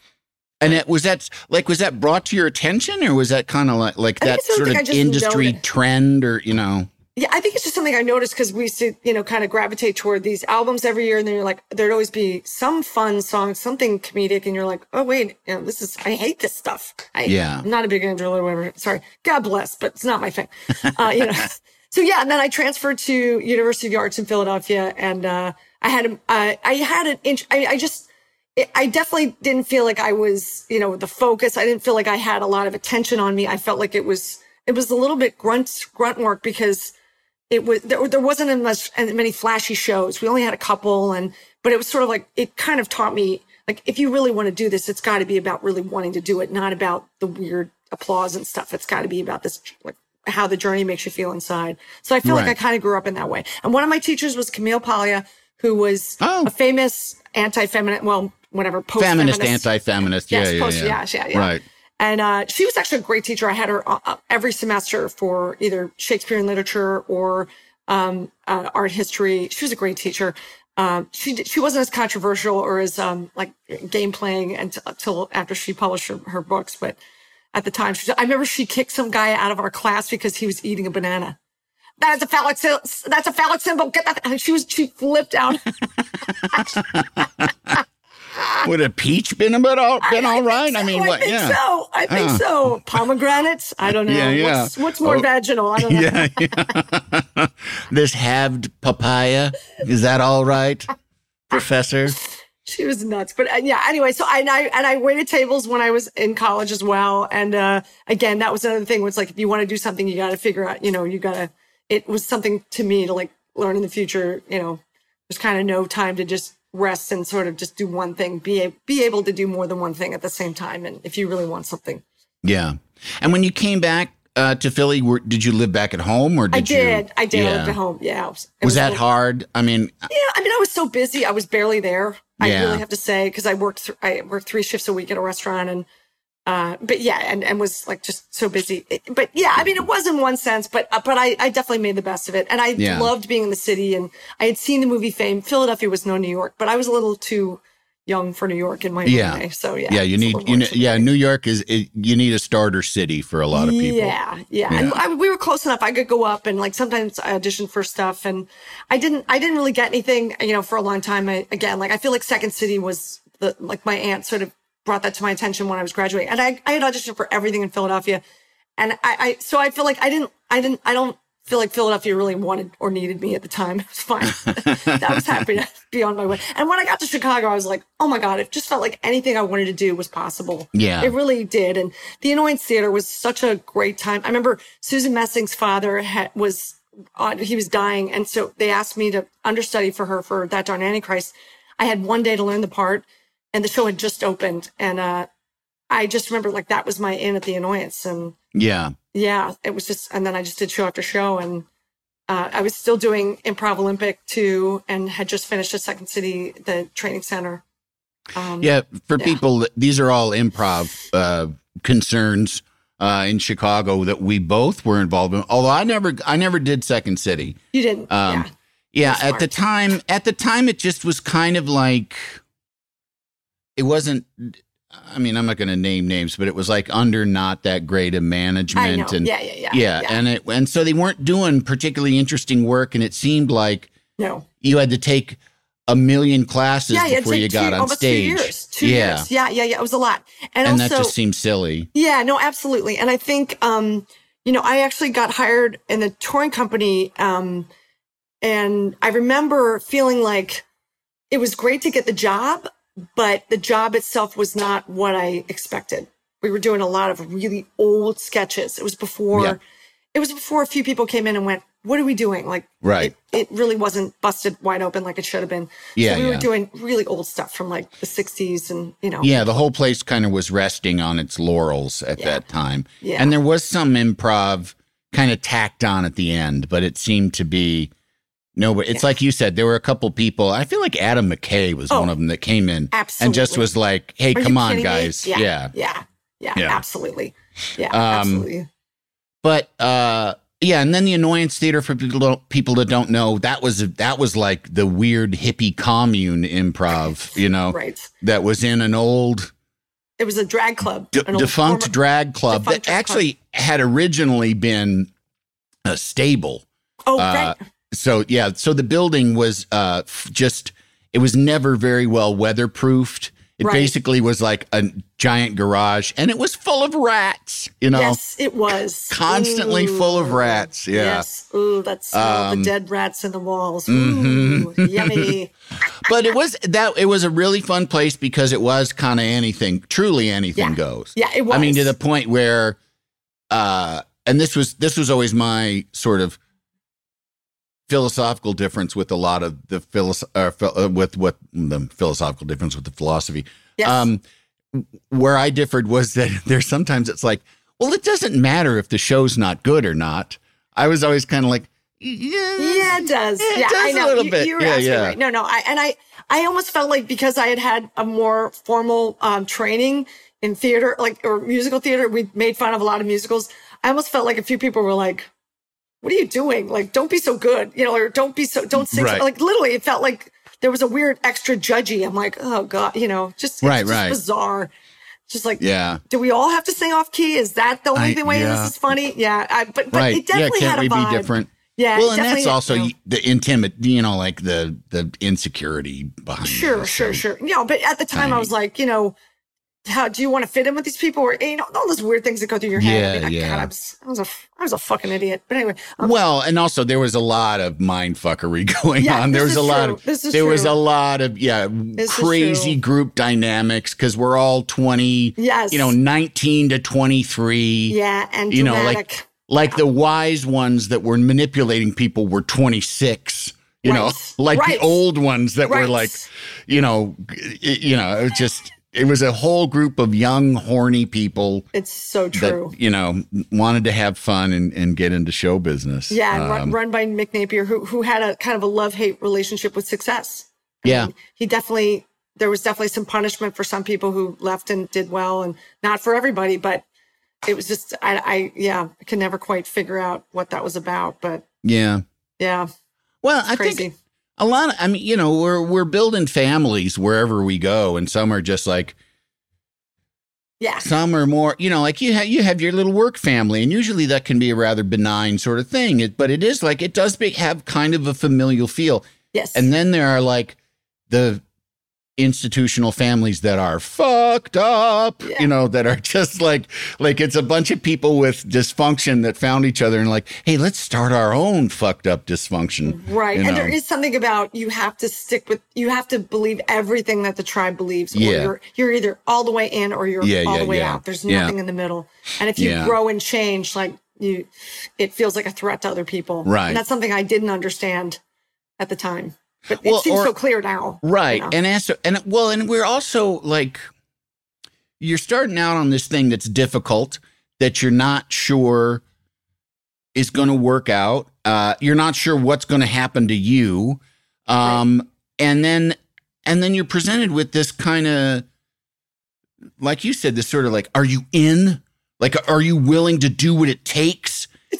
And it, was that like was that brought to your attention, or was that kind of like like that sort of industry trend, or you know? Yeah, I think it's just something I noticed because we used to, you know, kind of gravitate toward these albums every year, and then you're like, there'd always be some fun song, something comedic, and you're like, oh wait, you know, this is, I hate this stuff. I, Yeah. I'm not a big Andrew or whatever. Sorry, God bless, but it's not my thing. Uh, you know, so yeah, and then I transferred to University of the Arts in Philadelphia, and uh, I had, a- uh, I had an inch. I, I just, it, I definitely didn't feel like I was, you know, the focus. I didn't feel like I had a lot of attention on me. I felt like it was, it was a little bit grunt, grunt work because it was, there, there wasn't as much, as many flashy shows. We only had a couple and, but it was sort of like, it kind of taught me, like, if you really want to do this, it's got to be about really wanting to do it, not about the weird applause and stuff. It's got to be about this, like, how the journey makes you feel inside. So I feel like I kind of grew up in that way. And one of my teachers was Camille Paglia, who was Oh. a famous anti-feminist, well, whatever, post-feminist. Anti-feminist. Yeah, Yes, yeah, post- yeah. yeah, yeah, yeah. Right. And uh, she was actually a great teacher. I had her uh, uh, every semester for either Shakespeare and literature or um, uh, art history. She was a great teacher. Um, she she wasn't as controversial or as um, like game playing until, until after she published her, her books, but at the time, she, I remember she kicked some guy out of our class because he was eating a banana. That is a phallic. That's a phallic symbol. Get that. And she was. She flipped out. Would a peach been about all been all think right? I mean, I what? think Yeah. so. I think Uh. so. Pomegranates. I don't know. Yeah, yeah. What's, what's more Oh. vaginal? I don't know. Yeah, yeah. this halved papaya is that all right, Professor? She was nuts. But uh, yeah, anyway, so I, and I and I waited tables when I was in college as well. And uh again, that was another thing where it's like if you want to do something, you got to figure out. You know, you got to. It was something to me to like learn in the future. You know, there's kind of no time to just rest and sort of just do one thing. Be be able to do more than one thing at the same time. And if you really want something. Yeah. And when you came back uh, to Philly? Were, did you live back at home, or did I did. You, I did. I Yeah. lived at home. Yeah. Was, Was that hard? I mean, Yeah. I mean, I was so busy. I was barely there. I really have to say because I worked. Th- I worked three shifts a week at a restaurant, and uh, but yeah, and and was like just so busy. But yeah, I mean, it was in one sense, but uh, but I I definitely made the best of it, and I Yeah. loved being in the city. And I had seen the movie Fame. Philadelphia was no New York, but I was a little too young for New York in my Yeah. way. So yeah. yeah, you need, you know, yeah. New York is it, you need a starter city for a lot of people. Yeah, yeah. And Yeah. I, we were close enough. I could go up and like sometimes I auditioned for stuff and I didn't, I didn't really get anything, you know, for a long time. I, again, like I feel like Second City was the, like my aunt sort of brought that to my attention when I was graduating and I, I had auditioned for everything in Philadelphia. And I, I, so I feel like I didn't, I didn't, I don't feel like Philadelphia really wanted or needed me at the time. It was fine. I was happy to be on my way. And when I got to Chicago, I was like, oh my God, it just felt like anything I wanted to do was possible. Yeah. It really did. And the Annoyance Theater was such a great time. I remember Susan Messing's father had, was, uh, he was dying. And so they asked me to understudy for her for That Darn Antichrist. I had one day to learn the part and the show had just opened. And, uh, I just remember like that was my in at the Annoyance. And Yeah. yeah, it was just, and then I just did show after show. And, uh, I was still doing Improv Olympic too, and had just finished at Second City, the training center. Um, Yeah, for Yeah. people, these are all improv uh, concerns uh, in Chicago that we both were involved in. Although I never, I never did Second City. You didn't. Um, yeah. Yeah, at the time, at the time, it just was kind of like it wasn't. I mean, I'm not going to name names, but it was like under not that great of management, and yeah, yeah, yeah, yeah, and it and so they weren't doing particularly interesting work, and it seemed like no. you had to take a million classes Yeah, before you got two, on stage. two years. Two yeah, years. Yeah, yeah, yeah. It was a lot. And, and also, that just seems silly. yeah, no, absolutely. And I think, um, you know, I actually got hired in the touring company. Um, and I remember feeling like it was great to get the job, but the job itself was not what I expected. We were doing a lot of really old sketches. It was before, Yeah. it was before a few people came in and went, what are we doing? Like, Right. It, it really wasn't busted wide open like it should have been. Yeah, So we yeah. were doing really old stuff from like the 60s and, you know. Yeah, the whole place kind of was resting on its laurels at Yeah. that time. Yeah. And there was some improv kind of tacked on at the end, but it seemed to be no, but it's like you said, there were a couple people. I feel like Adam McKay was Oh, one of them that came in and just was like, hey, Are come on, guys. Yeah, yeah. yeah. Yeah. Yeah. Absolutely. Yeah. Um, absolutely. But uh yeah, and then the annoyance theater for people people that don't know that was that was like the weird hippie commune improv, you know, Right. that was in an old It was a drag club. d- defunct drag club defunct that drag actually had originally been a stable. Oh, uh, right. So yeah, so the building was uh just it was never very well weatherproofed. It Right. basically was like a giant garage and it was full of rats, you know. Yes, it was. Constantly full of rats, yeah. Yes. Ooh, that smell Um, the dead rats in the walls. mhm. Yummy. But it was that it was a really fun place because it was kind of anything, truly anything Yeah. goes. Yeah, it was. I mean, to the point where, uh, and this was this was always my sort of philosophical difference with a lot of the philosoph- uh, uh, with what the philosophical difference with the philosophy. Yes. Um, where I differed was that there's sometimes it's like, well, it doesn't matter if the show's not good or not. I was always kind of like, yeah, Yeah, it does. It yeah, does I a know. little you, bit. You're Yeah, yeah. right. No, no. I and I, I almost felt like because I had had a more formal um, training in theater, like or musical theater, we made fun of a lot of musicals. I almost felt like a few people were like, "What are you doing? Like, don't be so good, you know, or don't be so, don't sing." so-" Like, literally, it felt like there was a weird extra judgy. I'm like, oh god, you know, just Right, just right. bizarre. Just like, yeah. do we all have to sing off key? Is that the only I- thing way yeah. this is funny? Yeah, I, but but right. it definitely yeah, had can't a we be different? Yeah, well, and that's also you know. the intimate, you know, like the the insecurity behind. Sure, sure, sure. You know, but at the time I was like, you know, how do you want to fit in with these people, or you know, all those weird things that go through your head. I Yeah, mean, yeah. God, I was, I was a, I was a fucking idiot. But anyway, um, Well, and also there was a lot of mind fuckery going Yeah, on. There was a is lot of This is there was a lot of yeah This crazy group dynamics because we're all twenty, Yes. you know, nineteen to twenty three. yeah, and you know, dramatic. like like the wise ones that were manipulating people were twenty six. You know, like Right. the old ones that were like, you know, you know, just it was a whole group of young, horny people It's so true. that you know wanted to have fun and, and get into show business. yeah, and run, Um, run by Mick Napier, who who had a kind of a love hate relationship with success. yeah, He definitely there was definitely some punishment for some people who left and did well, and not for everybody, but it was just I, I yeah I can never quite figure out what that was about, but yeah. yeah, Well, I crazy. think a lot. Of, I mean, you know, we're we're building families wherever we go, and some are just like yeah, some are more. You know, like you have you have your little work family, and usually that can be a rather benign sort of thing. It, but it is like it does be, have kind of a familial feel. yes, And then there are like the institutional families that are fucked up, Yeah. you know, that are just like like it's a bunch of people with dysfunction that found each other and like, hey, let's start our own fucked up dysfunction. Right. you And there is something about you have to stick with you have to believe everything that the tribe believes. Or Yeah. you're you're either all the way in or you're Yeah, all yeah, the way out. There's nothing in the middle. And if you grow and change, like you it feels like a threat to other people. Right. And that's something I didn't understand at the time. But Well, it seems or- so clear now. you Right. know? And as and well, and we're also like you're starting out on this thing that's difficult that you're not sure is going to work out. Uh, you're not sure what's going to happen to you. Um, and then and then you're presented with this kind of like you said, this sort of like, are you in? Like, are you willing to do what it takes?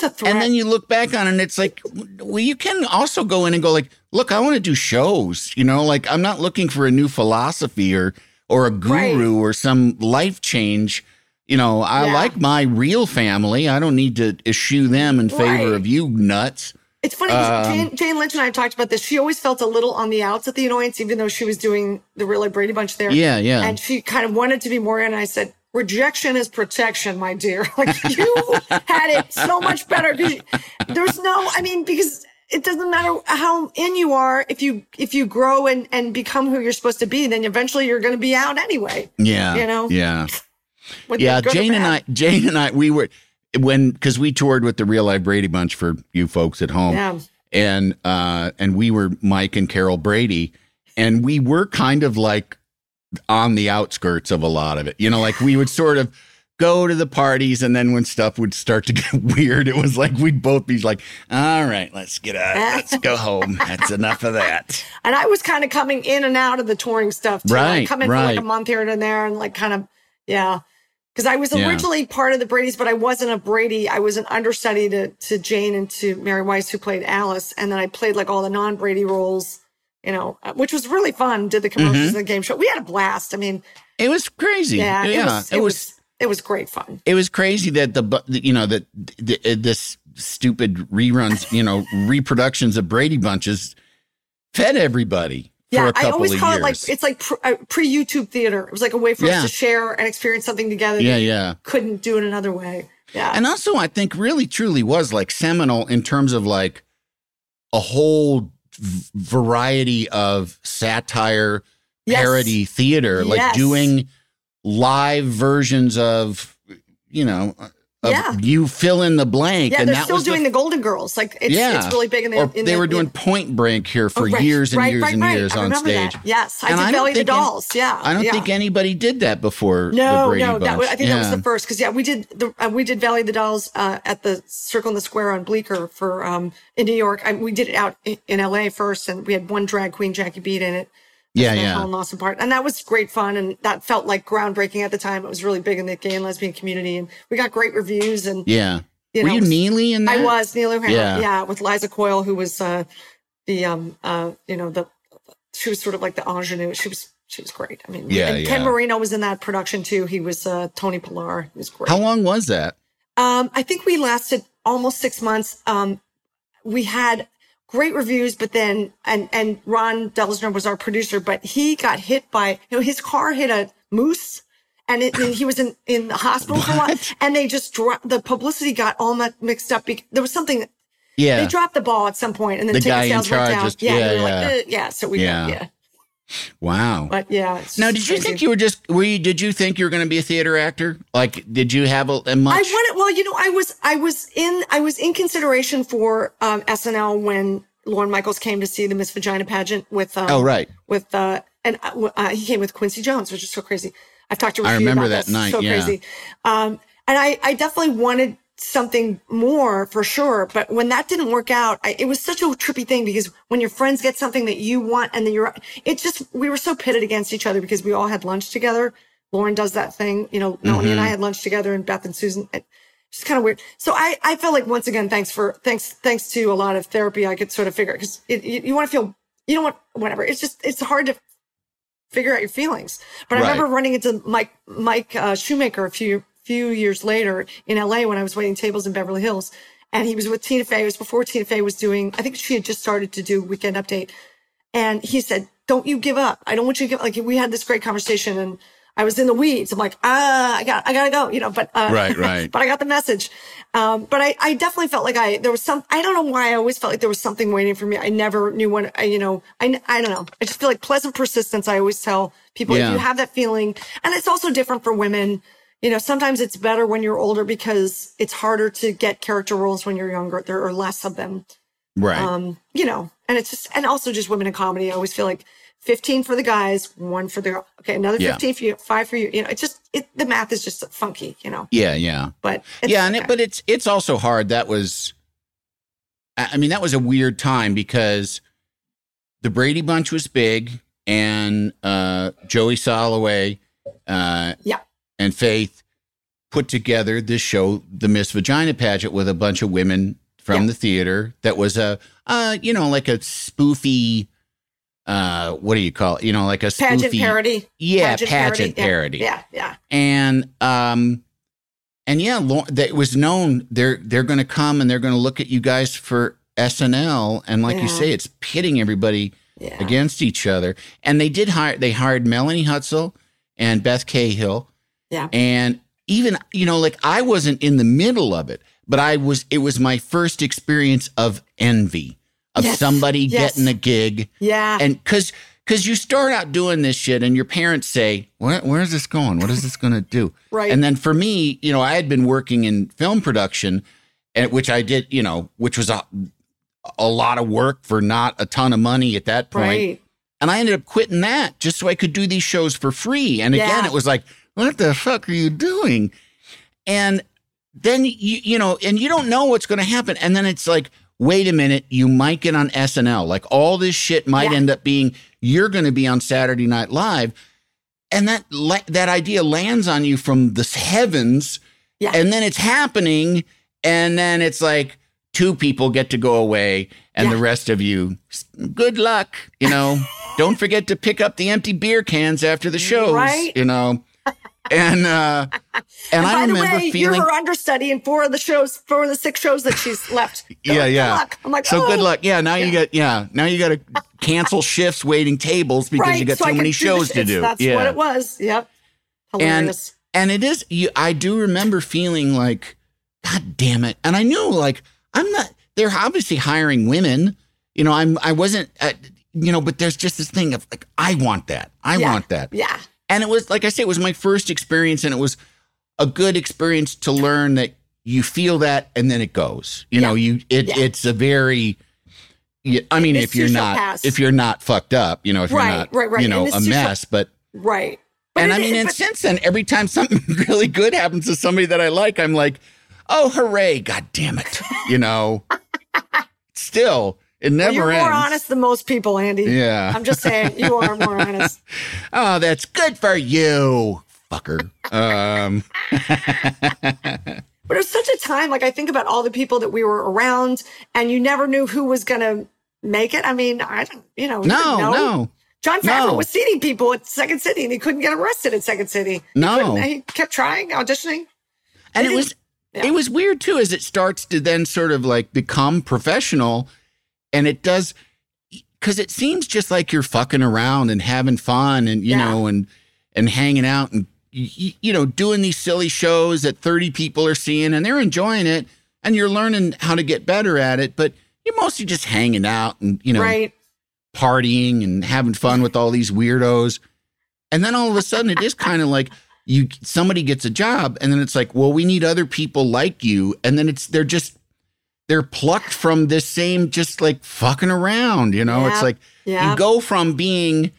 A threat. And then you look back on it and it's like, well, you can also go in and go like, look, I want to do shows, you know, like I'm not looking for a new philosophy or, or a guru Right. or some life change. You know, I Yeah. like my real family. I don't need to eschew them in favor Right. of you nuts. It's funny. 'cause Um, Jane, Jane Lynch and I talked about this. She always felt a little on the outs at the annoyance, even though she was doing the Real Life Brady Bunch there. Yeah, yeah. And she kind of wanted to be more in. And I said, rejection is protection, my dear. Like you had it so much better. There's no, I mean, because it doesn't matter how in you are. If you, if you grow and, and become who you're supposed to be, then eventually you're going to be out anyway. Yeah. You know? Yeah. whether Yeah. you're good or Jane and. I, Jane and I, we were, when, cause we toured with the Real Life Brady Bunch for you folks at home. Yeah. and uh and we were Mike and Carol Brady and we were kind of like on the outskirts of a lot of it. You know, like we would sort of go to the parties and then when stuff would start to get weird, it was like we'd both be like, "All right, let's get out. Let's go home. That's enough of that." And I was kind of coming in and out of the touring stuff too. Right, Like coming for like a month here and there and like kind of, yeah. Because I was Yeah. originally part of the Brady's, but I wasn't a Brady. I was an understudy to, to Jane and to Mary Weiss, who played Alice. And then I played like all the non Brady roles, you know, uh, which was really fun. Did the commercials Mm-hmm. and the game show. We had a blast. I mean, It was crazy. yeah, Yeah, it, was, it, was, it was great fun. it was crazy that the you know that the, uh, this stupid reruns, you know, reproductions of Brady Bunches fed everybody for Yeah, a couple I always call years. it like it's like pre, uh, pre-YouTube theater. It was like a way for Yeah. us to share and experience something together. yeah, that yeah. Couldn't do it another way. Yeah. And also, I think really truly was like seminal in terms of like a whole variety of satire, Yes. parody theater, like Yes. doing live versions of, you know, Yeah. you fill in the blank. Yeah, and they're that still was the doing the, Golden Girls. Like it's yeah, it's really big in the. or in they the, were doing yeah. Point Break here for Oh, right, years and right, years right, and years I on stage. That. Yes, I And did don't Valley the think any- Dolls. yeah, I don't yeah. think anybody did that before. the No, no, that I think that was the first because yeah, we did the uh, we did Valley the Dolls uh, at the Circle in the Square on Bleecker for um in New York. I, we did it out in, in L.A. first, and we had one drag queen, Jackie Beat, in it. Yeah, yeah. Helen Lawson part, and that was great fun, and that felt like groundbreaking at the time. It was really big in the gay and lesbian community, and we got great reviews. And Yeah. You Were know, you Neely in that? I was Neil Yeah. yeah. with Liza Coyle, who was uh, the um uh you know the she was sort of like the ingenue. She was she was great. I mean, Yeah, and Ken. Marino was in that production too. He was uh, Tony Polar. He was great. How long was that? Um, I think we lasted almost six months. Um, we had great reviews, but then and and Ron Delsener was our producer, but he got hit by you know his car hit a moose. And, it, and he was in, in the hospital for a while, and they just dropped the publicity got all mi- mixed up. Because there was something Yeah. they dropped the ball at some point, and then The ticket guy in sales went down. just- yeah, yeah, yeah. like, eh, yeah. So we yeah, yeah. Wow. But yeah. Now, did you crazy. think you were just were you? Did you think you were going to be a theater actor? Like, did you have a, a much? I wanted. Well, you know, I was, I was in, I was in consideration for um, SNL when Lorne Michaels came to see the Miss Vagina pageant with. Um, Oh, right. With uh, and uh, uh, he came with Quincy Jones, which is so crazy. I've talked to. I Raffi remember about that this. night, So yeah. crazy. Um, and I, I definitely wanted something more for sure. But when that didn't work out, I, it was such a trippy thing because when your friends get something that you want and then you're, it just, we were so pitted against each other because we all had lunch together. Lorne does that thing, you know, Melanie and I had lunch together and Beth and Susan. It, it's kind of weird. So I, I felt like once again, thanks for, thanks, thanks to a lot of therapy, I could sort of figure it because you, you want to feel, you don't want, whatever. It's just, it's hard to figure out your feelings. But Right. I remember running into Mike Mike uh, Shoemaker a few few years later in LA when I was waiting tables in Beverly Hills, and he was with Tina Fey. It was before Tina Fey was doing. I think she had just started to do Weekend Update, and he said, "Don't you give up. I don't want you to give." Up. Like we had this great conversation, and I was in the weeds. I'm like, ah, I got, I gotta go, you know. But uh, Right, right. but I got the message. Um, but I, I definitely felt like I there was some. I don't know why I always felt like there was something waiting for me. I never knew when. I, you know, I, I don't know. I just feel like pleasant persistence. I always tell people Yeah. if you have that feeling, and it's also different for women. You know, sometimes it's better when you're older because it's harder to get character roles when you're younger. There are less of them. Right. Um, you know, and it's just, and also just women in comedy. I always feel like 15 for the guys, one for the. Okay, another Yeah. 15 for you, five for you. You know, it's just, it, the math is just funky, you know, yeah. Yeah. but it's, yeah, and okay. it, but it's it's also hard. That was, I I mean, that was a weird time because the Brady Bunch was big, and uh, Joey Soloway, uh, Yeah. And Faith put together this show, the Miss Vagina Pageant, with a bunch of women from Yeah. the theater. That was a, uh, you know, like a spoofy. Uh, what do you call it? You know, like a pageant parody. Yeah, pageant yeah, parody Yeah, yeah. and um and yeah that it was known they're they're going to come and they're going to look at you guys for SNL and like you say it's pitting everybody Yeah. against each other and they did hire they hired Melanie Hutsell and Beth Cahill Yeah. and even you know like I wasn't in the middle of it but I was it was my first experience of envy of Yes, somebody yes. getting a gig Yeah. and because because you start out doing this shit and your parents say Where, where's this going what is this going to do Right. and then for me you know i had been working in film production and which i did you know which was a, a lot of work for not a ton of money at that point right. and i ended up quitting that just so i could do these shows for free and again it was like what the fuck are you doing and then you you know and you don't know what's going to happen and then it's like wait a minute you might get on snl like all this shit might Yeah. end up being you're going to be on saturday night live and that that idea lands on you from the heavens Yeah. and then it's happening and then it's like two people get to go away and Yeah. the rest of you good luck you know don't forget to pick up the empty beer cans after the shows Right. you know and uh and, And i by the remember way, feeling you're her understudy in four of the shows, four of the six shows that she's left. Yeah luck, yeah Good. I'm like, so oh. good luck yeah now you got yeah now you got to cancel shifts waiting tables because Right, you got so too many the shows to do That's yeah what it was. Yep. and Hilarious. and it is you i do remember feeling like god damn it and i knew like i'm not they're obviously hiring women you know i'm i wasn't uh, you know but there's just this thing of like i want that i Yeah. want that yeah. And it was like i say it was my first experience and it was a good experience to learn that you feel that and then it goes you know you it Yeah. it's a very I mean, if you're not, pass. if you're not fucked up, you know, if Right, you're not, right, right. you know, a mess, but Right. But and I mean, and but- since then, every time something really good happens to somebody that I like, I'm like, oh, hooray, god damn it. You know, still, it well, never you're ends. more honest than most people, Andy. Yeah. I'm just saying, you are more honest. Oh, that's good for you, fucker. Um, But it was such a time. Like I think about all the people that we were around, and you never knew who was going to make it. I mean, I don't, you know, no, know. no, Jon Favreau No. was seating people at Second City, and he couldn't get arrested at Second City. No. couldn't- he kept trying, auditioning. and It it was yeah. it was weird too as it starts to then sort of like become professional and it does because it seems just like you're fucking around and having fun and you Yeah. know and and hanging out and you, know doing these silly shows that 30 people are seeing and they're enjoying it and you're learning how to get better at it but you're mostly just hanging out and you know right. partying and having fun with all these weirdos. And then all of a sudden it is kind of like you somebody gets a job and then it's like, well, we need other people like you. And then it's they're just they're plucked from this same just like fucking around, you know? Yeah. It's like Yeah. you go from being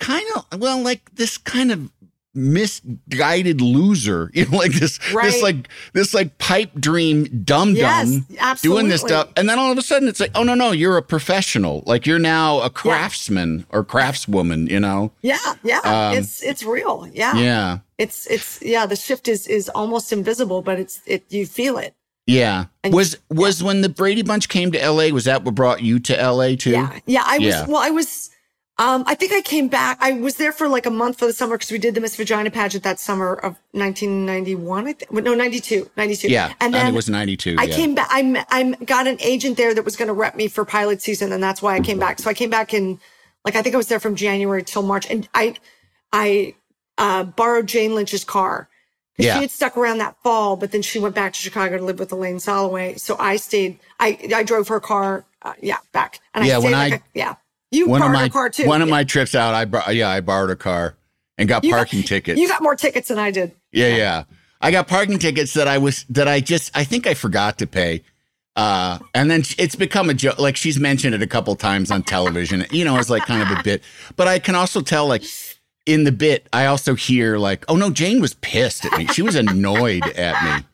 kind of well, like this kind of misguided loser, you know, like this, Right. this like this like pipe dream dum Yes, dum absolutely. doing this stuff, and then all of a sudden it's like, oh no, no, you're a professional, like you're now a craftsman or craftswoman, you know? Yeah, yeah, Um, it's it's real. Yeah. Yeah, it's it's yeah. The shift is is almost invisible, but it's it you feel it. Yeah. And- Was was when the Brady Bunch came to L.A. Was that what brought you to L.A. too? Yeah, yeah. I was Yeah. well. I was. Um, I think I came back. I was there for like a month for the summer because we did the Miss Vagina pageant that summer of 1991. I think no, 92, 92. Yeah, and and then it was '92. I yeah. came back. I met- I'm got an agent there that was going to rep me for pilot season, and that's why I came back. So I came back in, like I think I was there from January till March, and I, I uh, borrowed Jane Lynch's car. Yeah. She had stuck around that fall, but then she went back to Chicago to live with Elaine Soloway. So I stayed. I I drove her car. Uh, yeah, back. And Yeah, I when stayed like I- a- yeah. You one of borrowed my her car too. one of my trips out, I brought yeah, I borrowed a car and got You got- parking tickets. You got more tickets than I did. Yeah, yeah. I got parking tickets that I was that I just I think I forgot to pay. Uh, and then it's become a joke. Like she's mentioned it a couple times on television. You know, it's like kind of a bit. But I can also tell, like in the bit, I also hear like, "Oh no, Jane was pissed at me. She was annoyed at me."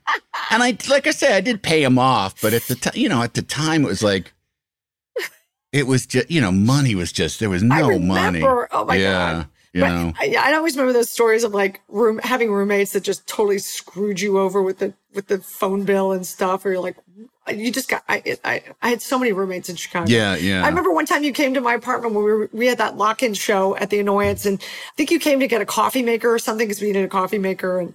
And I, like I said, I did pay him off. But at the time, you know, at the time, it was like, it was just, you know, money was just there was no money. Oh my yeah, God. you But know. I, I always remember those stories of like room having roommates that just totally screwed you over with the with the phone bill and stuff. Or you're like, you just got. I I, I had so many roommates in Chicago. Yeah, yeah. I remember one time you came to my apartment when we were, we had that lock in show at the Annoyance, and I think you came to get a coffee maker or something because we needed a coffee maker. And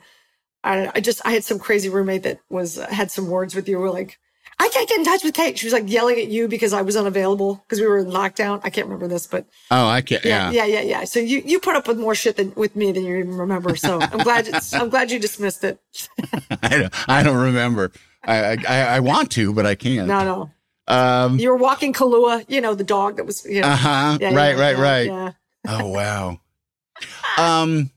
I, I just I had some crazy roommate that was had some words with you. We're like. I can't get in touch with Kate. She was like yelling at you because I was unavailable because we were in lockdown. I can't remember this, but Oh, I can't. yeah, yeah, yeah, yeah. So you you put up with more shit than with me than you even remember. So I'm glad it's, I'm glad you dismissed it. I don't, I don't remember. I, I I want to, but I can't. No, no. Um. You were walking Kahlua, you know, the dog that was, you know. Uh huh. yeah, right. yeah, right. yeah, right. Yeah. Oh wow. Um.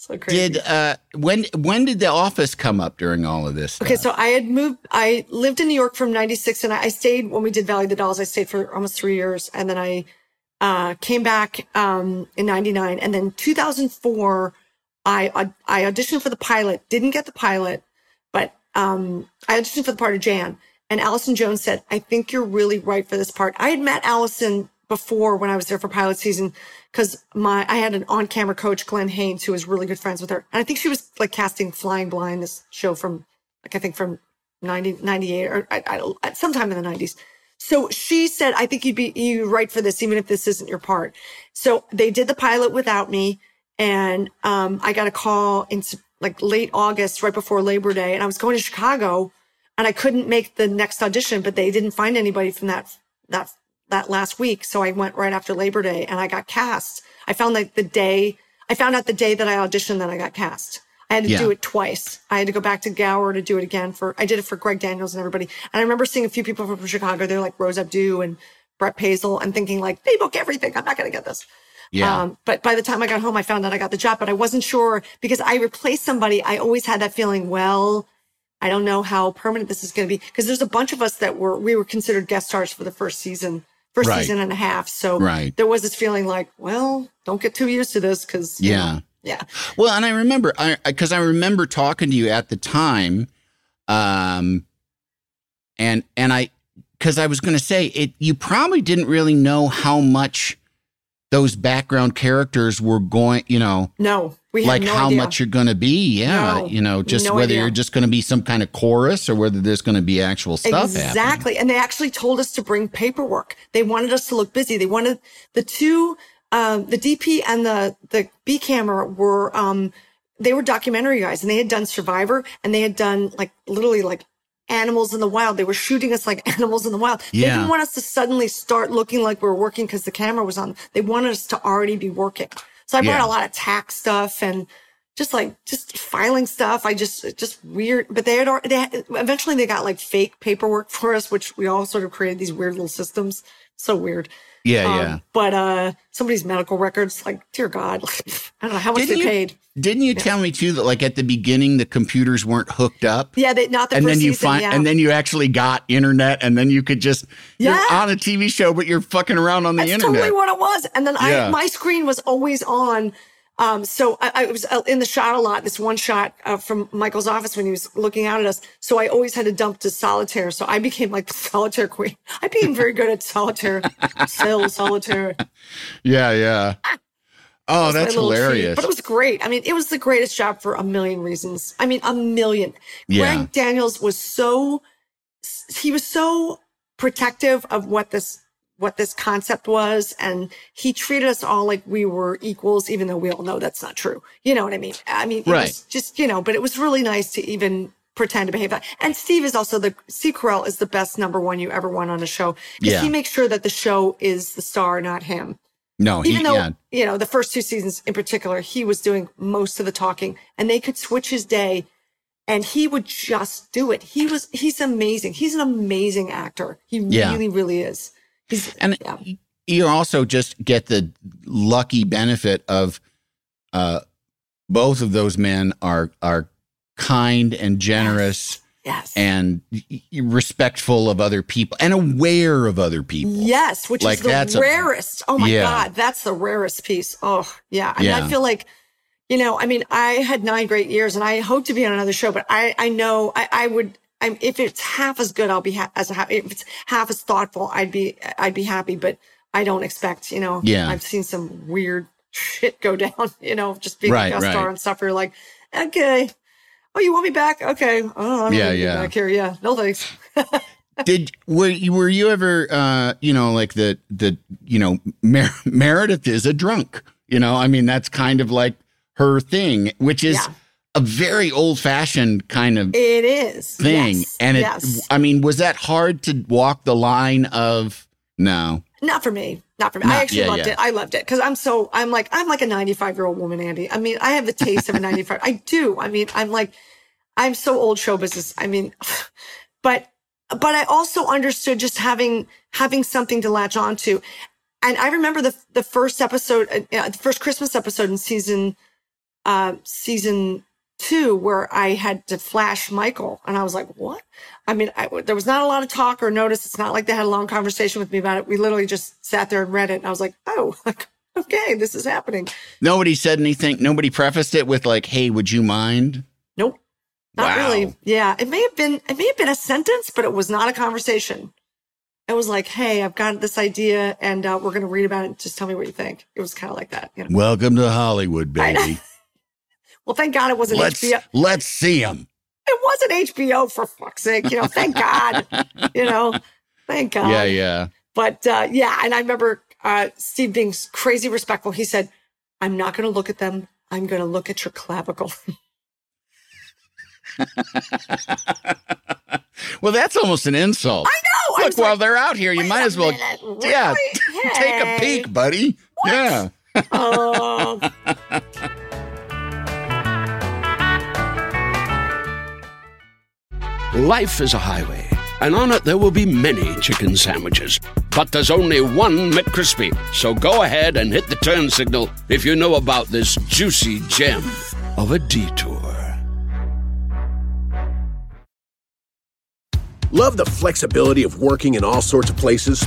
So crazy. Did uh when when did the office come up during all of this? Okay, stuff? so I had moved. I lived in New York from '96, and I, I stayed when we did Valley of the Dolls. I stayed for almost three years, and then I uh, came back um, in '99, and then 2004, I I auditioned for the pilot. Didn't get the pilot, um, I auditioned for the part of Jan. And Allison Jones said, "I think you're really right for this part." I had met Allison before when I was there for pilot season because my I had an on-camera coach, Glenn Haynes, who was really good friends with her, and I think she was like casting Flying Blind, this show from like I think from 90, 98 or I, I, sometime in the 90s. So she said, I think you'd be you right for this, even if this isn't your part. So they did the pilot without me. And um, I got a call in like late August, right before Labor Day. And I was going to Chicago and I couldn't make the next audition, but they didn't find anybody from that, that, that last week. So I went right after Labor Day and I got cast. I found like the day, I found out the day that I auditioned that I got cast. I had to Yeah. do it twice. I had to go back to Gower to do it again for, I did it for Greg Daniels and everybody. And I remember seeing a few people from Chicago. They're like Rose Abdoo and Brett Paesel and thinking like, they book everything. I'm not going to get this. Yeah. Um, but by the time I got home, I found out I got the job, but I wasn't sure because I replaced somebody. I always had that feeling, well, I don't know how permanent this is going to be because there's a bunch of us that were, we were considered guest stars for the first season, first Right. season and a half. So Right. there was this feeling like, well, don't get too used to this because, Yeah. yeah. Well, and I remember, I because I remember talking to you at the time, um, and and I because I was going to say it. You probably didn't really know how much those background characters were going. You know, No, we had like no how idea. much you're going to be. Yeah, No, you know, just no whether idea. you're just going to be some kind of chorus or whether there's going to be actual stuff. happening. Exactly. And they actually told us to bring paperwork. They wanted us to look busy. They wanted the two, um, the DP and the, the B camera were, um, they were documentary guys and they had done Survivor and they had done like literally like animals in the wild. They were shooting us like animals in the wild. They didn't want us to suddenly start looking like we were working because the camera was on. They wanted us to already be working. So I brought Yeah. a lot of tax stuff and, just like just filing stuff. I just just weird. But they had, they had eventually they got like fake paperwork for us, which we all sort of created these weird little systems. So weird. Yeah, Um, yeah. But uh somebody's medical records, like dear God, I don't know how much Didn't they you- paid. Didn't you tell me too that like at the beginning the computers weren't hooked up? Yeah, they not the and then you season. find yeah. and then you actually got internet and then you could just Yeah. you're on a TV show but you're fucking around on the That's internet. totally what it was. And then Yeah. I, my screen was always on. Um, so I, I was uh, in the shot a lot. This one shot uh, from Michael's office when he was looking out at us. So I always had to dump to solitaire. So I became like the solitaire queen. I became very good at solitaire, cell solitaire. yeah, yeah. Oh, was that's little treat. hilarious. But it was great. I mean, it was the greatest job for a million reasons. I mean, a million. Yeah. Greg Daniels was so he was so protective of what this what this concept was and he treated us all like we were equals even though we all know that's not true you know what i mean i mean it Right. was just you know but it was really nice to even pretend to behave that and steve is also the steve carell is the best number one you ever won on a show because Yeah. he makes sure that the show is the star not him no, he even though yeah. you know the first two seasons in particular he was doing most of the talking and they could switch his day and he would just do it he was he's amazing he's an amazing actor he Yeah. really really is And yeah. you also just get the lucky benefit of uh both of those men are are kind and generous yes and y- y- respectful of other people and aware of other people. yes which Like, is the that's a- rarest oh my Yeah. god that's the rarest piece oh yeah i mean Yeah. i feel like you know i mean i had nine great years and i hope to be on another show but i i know i, I would I'm, if it's half as good, I'll be ha- as ha- if it's half as thoughtful, I'd be I'd be happy. But I don't expect, you know. Yeah. I've seen some weird shit go down, you know, just being Right, a guest star and stuff. You're like, okay, oh, you want me back? Okay, oh, I'm Yeah, yeah. back here. Yeah, no thanks. Did were you were you ever uh you know like the the you know Mer- Meredith is a drunk you know I mean that's kind of like her thing which is Yeah. A very old fashioned kind of It is thing Yes, and it yes. I mean was that hard to walk the line of no Not for me. Not for me. Not- I actually yeah, loved yeah. it. I loved it because I'm so I'm like I'm like a 95 year old woman, Andy. I mean, I have the taste of a 95. I do. I mean, I'm like I'm so old show business. I mean, but but I also understood just having having something to latch onto. And I remember the the first episode, uh, the first Christmas episode in season uh season two where I had to flash Michael, and I was like, "What?" I mean, I, there was not a lot of talk or notice. It's not like they had a long conversation with me about it. We literally just sat there and read it, and I was like, "Oh, okay, this is happening." nobody said anything nobody prefaced it with like hey would you mind Nope, not Wow. really. Yeah, it may have been it may have been a sentence, but it was not a conversation. It was like, "Hey, I've got this idea, and uh, we're going to read about it. Just tell me what you think." It was kind of like that. You know? welcome to Hollywood baby Well, thank God it wasn't let's HBO. let's see them It wasn't HBO for fuck's sake. You know, thank God. you know, thank God. yeah yeah But uh, yeah, and I remember uh, Steve being crazy respectful. He said, "I'm not going to look at them. I'm going to look at your clavicle." well that's almost an insult I know. Look, was while like, they're out here, you might as well, minute, yeah, really? take a peek, buddy. Yeah. Oh, Life is a highway, and on it there will be many chicken sandwiches. But there's only one McCrispy. So go ahead and hit the turn signal if you know about this juicy gem of a detour. Love the flexibility of working in all sorts of places?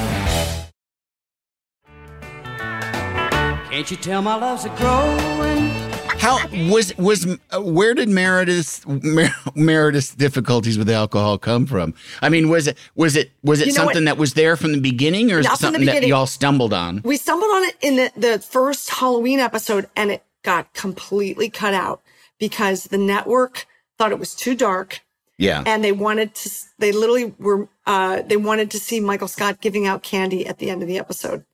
Can't you tell my love's a growing? How was was uh, where did Meredith's Mer- Meredith's difficulties with alcohol come from? I mean, was it was it was it You know what? something that was there from the beginning, or is Not it something that y'all stumbled on? we stumbled on it in the, the first Halloween episode, and it got completely cut out because the network thought it was too dark. Yeah. and they wanted to. They literally were. Uh, they wanted to see Michael Scott giving out candy at the end of the episode.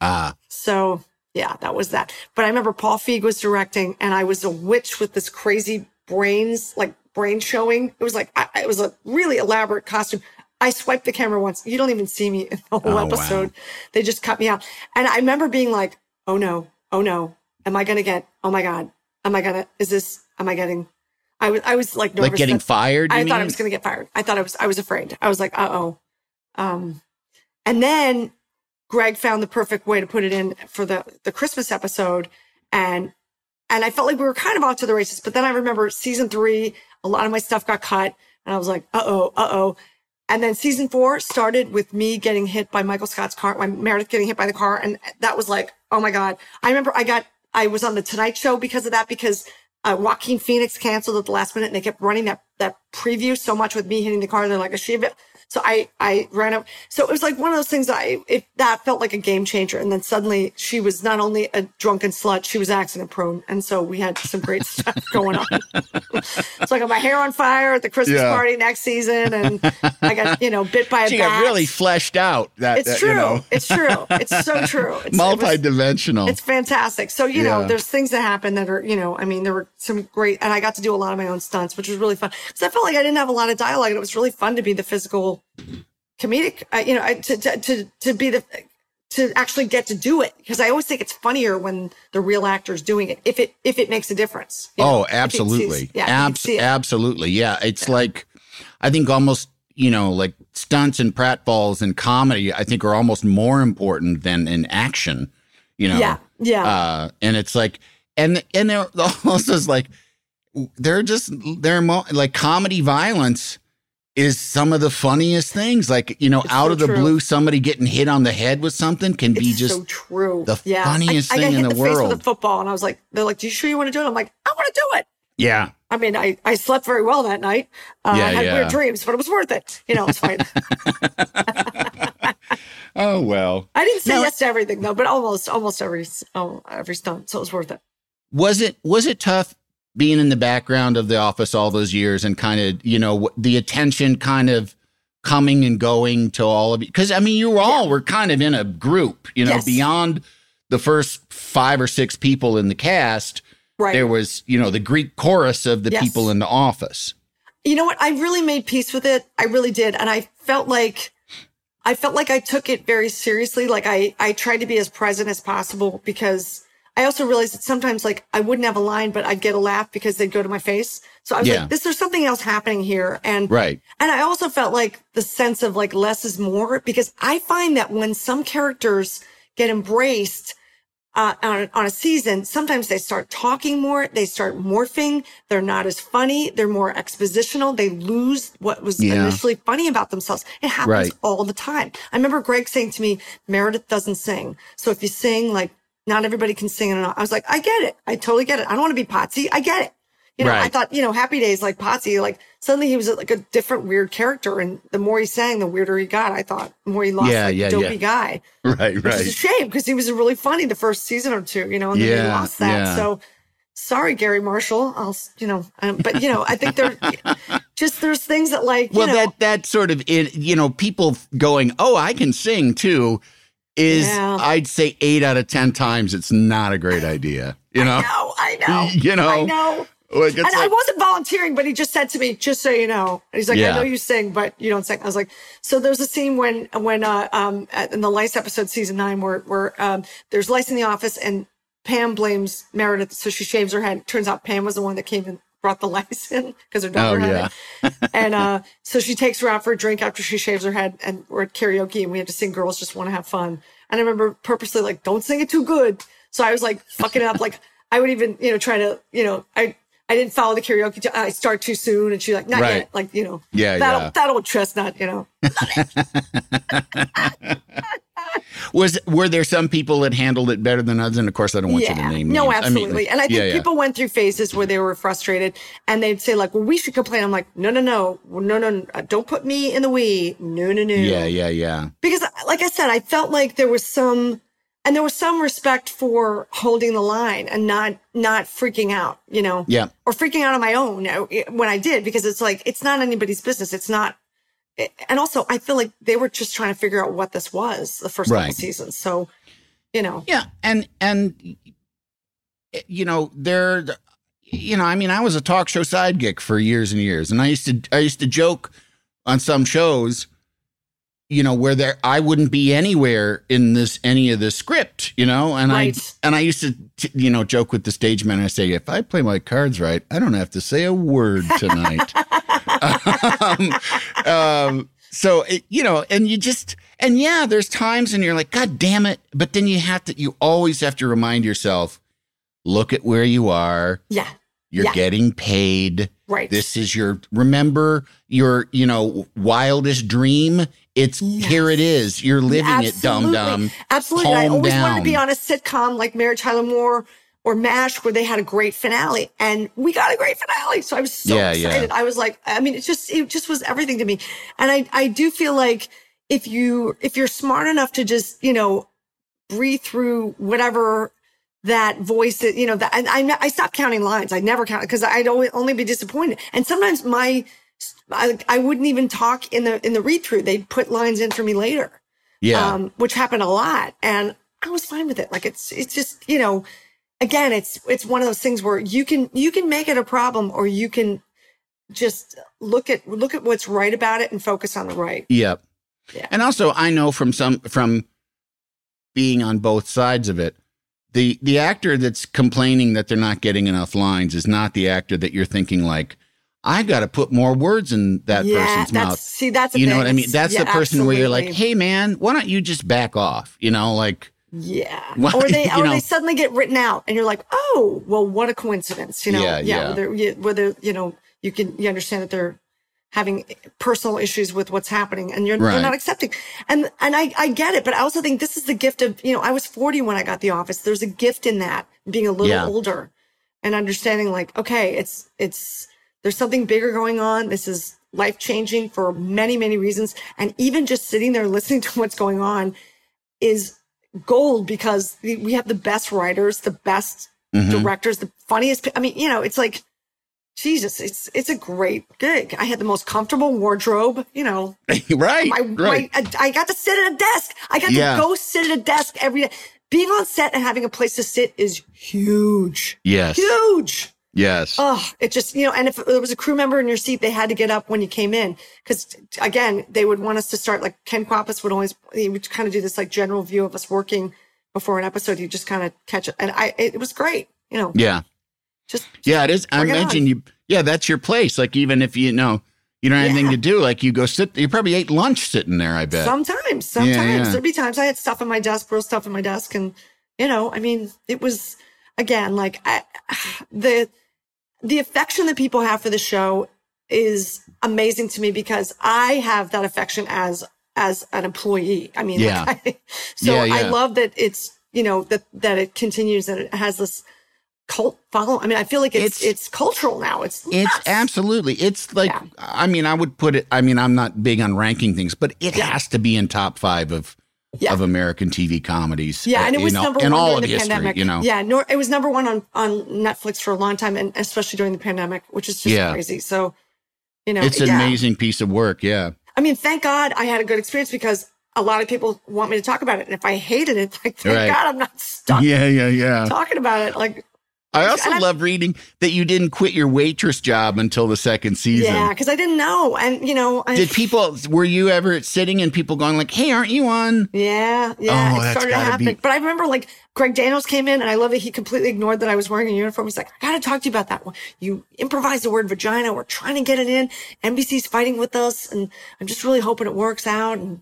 Ah, So yeah, that was that. But I remember Paul Feig was directing, and I was a witch with this crazy brains, like brain showing. It was like I, it was a really elaborate costume. I swiped the camera once. You don't even see me in the whole Oh, wow. episode. They just cut me out, and I remember being like, "Oh no, oh no, am I gonna get? Oh my god, am I gonna? Is this? Am I getting?" I was I was like nervous like getting fired? I thought I was going to get fired. I thought I was, I was afraid. I was like, uh oh. Um, and then Greg found the perfect way to put it in for the, the Christmas episode. And, and I felt like we were kind of off to the races. But then I remember season three, a lot of my stuff got cut and I was like, uh oh, uh oh. And then season four started with me getting hit by Michael Scott's car, my Meredith getting hit by the car. And that was like, oh my God. I remember I got, I was on the Tonight Show because of that, because uh, Joaquin Phoenix canceled at the last minute and they kept running that, that preview so much with me hitting the car. They're like, is she? So I, I ran up. So it was like one of those things that I, it, that felt like a game changer. And then suddenly she was not only a drunken slut, she was accident prone. And so we had some great stuff going on. so I got my hair on fire at the Christmas Yeah. party next season. And I got, you know, bit by a She bat. got really fleshed out. That, it's that, true. You know, It's true. It's so true. It's, it was- multi-dimensional. it's fantastic. So, you know, there's things that happen that are, you know, I mean, there were some great, and I got to do a lot of my own stunts, which was really fun. Because I felt like I didn't have a lot of dialogue, and it was really fun to be the physical comedic, uh, you know, I- to, to, to, to be the, to actually get to do it. Because I always think it's funnier when the real actor's doing it, if it, if it makes a difference. you know, Oh, absolutely. yeah, you can Abs- absolutely. Yeah. It's like, I think almost, you know, like stunts and pratfalls in comedy, I think are almost more important than in action, you know? Yeah, yeah. Uh, and it's like, and, and they're also is like, they're just, they're mo- like comedy violence is some of the funniest things. Like, you know, It's out so of the true. blue, somebody getting hit on the head with something can be It's just, so true. the yeah. funniest I, I thing in the the world. with a football, and I was like, they're like, "Do you sure you want to do it?" I'm like, "I want to do it." yeah. I mean, I, I slept very well that night. Uh, Yeah, I had yeah. weird dreams, but it was worth it. You know, it's fine. Oh, well. I didn't say No. yes to everything though, but almost, almost every, oh, every stunt. So it was worth it. was it was it tough being in the background of the office all those years and kind of you know the attention kind of coming and going to all of you because i mean you all were kind of in a group you know Yes. beyond the first five or six people in the cast Right. there was you know the greek chorus of the Yes. people in the office you know what? I really made peace with it. I really did. And I felt like, I felt like I took it very seriously. Like I, I tried to be as present as possible because I also realized that sometimes like I wouldn't have a line, but I'd get a laugh because they'd go to my face. So I was Yeah. like, this, there's something else happening here. And right And I also felt like the sense of like less is more because I find that when some characters get embraced uh, on, on a season, sometimes they start talking more, they start morphing, they're not as funny, they're more expositional, they lose what was Yeah. initially funny about themselves. It happens Right. all the time. I remember Greg saying to me, Meredith doesn't sing. So if you sing, like, not everybody can sing. And I was like, I get it. I totally get it. I don't want to be Potsy. I get it. You know, I thought, you know, Happy Days like Potsy, like suddenly he was like a different weird character. And the more he sang, the weirder he got. I thought, the more he lost Yeah, like yeah, dopey yeah. guy. right Which is a shame because he was really funny the first season or two, you know, and then he Yeah, lost that. yeah. So sorry, Garry Marshall. I'll, you know, um, but you know, I think there just there's things that like, you well know, that that sort of it you know people going oh i can sing too is Yeah. i'd say eight out of ten times it's not a great idea you know no, I know, You know, I know. Like, and I wasn't volunteering, but he just said to me, "Just so you know," and he's like, Yeah. "I know you sing, but you don't sing." I was like, "So there's a scene when when uh, um in the Lice episode, season nine, where where um there's Lice in the office, and Pam blames Meredith, so she shaves her head. Turns out Pam was the one that came and brought the lice in because her daughter Oh, had it. and uh, so she takes her out for a drink after she shaves her head, and we're at karaoke, and we had to sing "Girls Just Want to Have Fun." And I remember purposely like, "Don't sing it too good." So I was like fucking up, like I would even you know try to you know I. I didn't follow the karaoke. T- I start too soon, and she's like, "Not Right. yet." Like you know, Yeah, that yeah. that old chestnut, you know. Was were there some people that handled it better than others? And of course, I don't want you to name no, names. I mean, absolutely. and I think yeah, yeah. people went through phases where they were frustrated, and they'd say like, "Well, we should complain." I'm like, "No, no, no, no, no, no. don't put me in the we. No, no, no." Yeah, yeah, yeah. because like I said, I felt like there was some, and there was some respect for holding the line and not not freaking out, you know, Yeah. or freaking out on my own uh, when I did because it's like it's not anybody's business. It's not, and also I feel like they were just trying to figure out what this was the first couple seasons. So, you know, Yeah, and and eh, you know there, you know, I mean, I was a talk show sidekick for years and years, and I used to I used to joke on some shows, you know, where there I wouldn't be anywhere in this any of the script, you know, and Right. I and I used to t- you know joke with the stage man. I say, if I play my cards right, I don't have to say a word tonight. um, um, so it, you know, and you just and yeah, there's times and you're like, God damn it! But then you have to, you always have to remind yourself, look at where you are. yeah, You're Yeah. getting paid. right. This is your remember your you know wildest dream. It's here. It is. You're living it, dum dum. Absolutely. I Calm always wanted to be on a sitcom like Mary Tyler Moore or MASH where they had a great finale. And we got a great finale. So I was so Yeah, yeah. excited. I was like, I mean, it just it just was everything to me. And I, I do feel like if you if you're smart enough to just, you know, breathe through whatever that voice you know that and I I stopped counting lines. I never count because I'd only, only be disappointed. And sometimes my I, I wouldn't even talk in the in the read through. They'd put lines in for me later Yeah. um, which happened a lot, and I was fine with it. Like it's it's just you know, again, it's it's one of those things where you can you can make it a problem, or you can just look at look at what's right about it and focus on the right. Yep. Yeah. And also I know from some from being on both sides of it, the the actor that's complaining that they're not getting enough lines is not the actor that you're thinking like, I gotta put more words in that yeah, person's that's mouth. see that's You know thing. what I mean? That's yeah, the person where you're like, hey man, why don't you just back off? You know, like Yeah. Well, or they or know. they suddenly get written out and you're like, "Oh, well what a coincidence." You know. Yeah, yeah. Whether you- whether you know, you can you understand that they're having personal issues with what's happening and you're, Right. you're not accepting. And and I I get it, but I also think this is the gift of, you know, I was 40 when I got the office. There's a gift in that being a little Yeah. older and understanding like, okay, it's it's there's something bigger going on. This is life changing for many, many reasons. And even just sitting there listening to what's going on is gold because we have the best writers, the best Mhm. directors, the funniest. I mean, you know, it's like, Jesus, it's it's a great gig. I had the most comfortable wardrobe. You know, right, my, right. my I got to sit at a desk. I got Yeah. to go sit at a desk every day. Being on set and having a place to sit is huge, yes. huge. Yes. Oh, it just, you know, and if there was a crew member in your seat, they had to get up when you came in. Cause again, they would want us to start like Ken Kwapis would always, he would kind of do this like general view of us working before an episode. You just kind of catch it. And I, it was great, you know, yeah. just, Yeah, it is. I imagine on. you. Yeah, that's your place. Like even if you know you don't have anything to do, like you go sit. You probably ate lunch sitting there. I bet. sometimes, sometimes yeah. there'd be times I had stuff in my desk, real stuff in my desk. And, you know, I mean, it was again, like I, the, the affection that people have for the show is amazing to me because I have that affection as as an employee. I mean, Yeah. like, I, so Yeah, I love that it's you know that that it continues and it has this cult follow. I mean, I feel like it's It's- it's, cultural now. It's It's nuts. absolutely. It's like Yeah. I mean, I would put it. I mean, I'm not big on ranking things, but it Yeah. has to be in top five of Yeah. of American TV comedies. Yeah, and it you was know, number in one all of the history. pandemic. You know. yeah, nor, it was number one on on Netflix for a long time, and especially during the pandemic, which is just Yeah. crazy. So, you know, It's an yeah. amazing piece of work. Yeah. I mean, thank God I had a good experience because a lot of people want me to talk about it. And if I hated it, like, thank Right. God I'm not stuck Yeah, yeah, yeah. talking about it. Like, I also I- love reading that you didn't quit your waitress job until the second season. yeah, because I didn't know. And, you know, I, Did people? Were you ever sitting and people going like, "Hey, aren't you on?" yeah, yeah, Oh, it started to gotta happen. be- But I remember like Greg Daniels came in and I love that he completely ignored that I was wearing a uniform. He's like, I got to talk to you about that one. You improvised the word vagina. We're trying to get it in. NBC's fighting with us. And I'm just really hoping it works out. And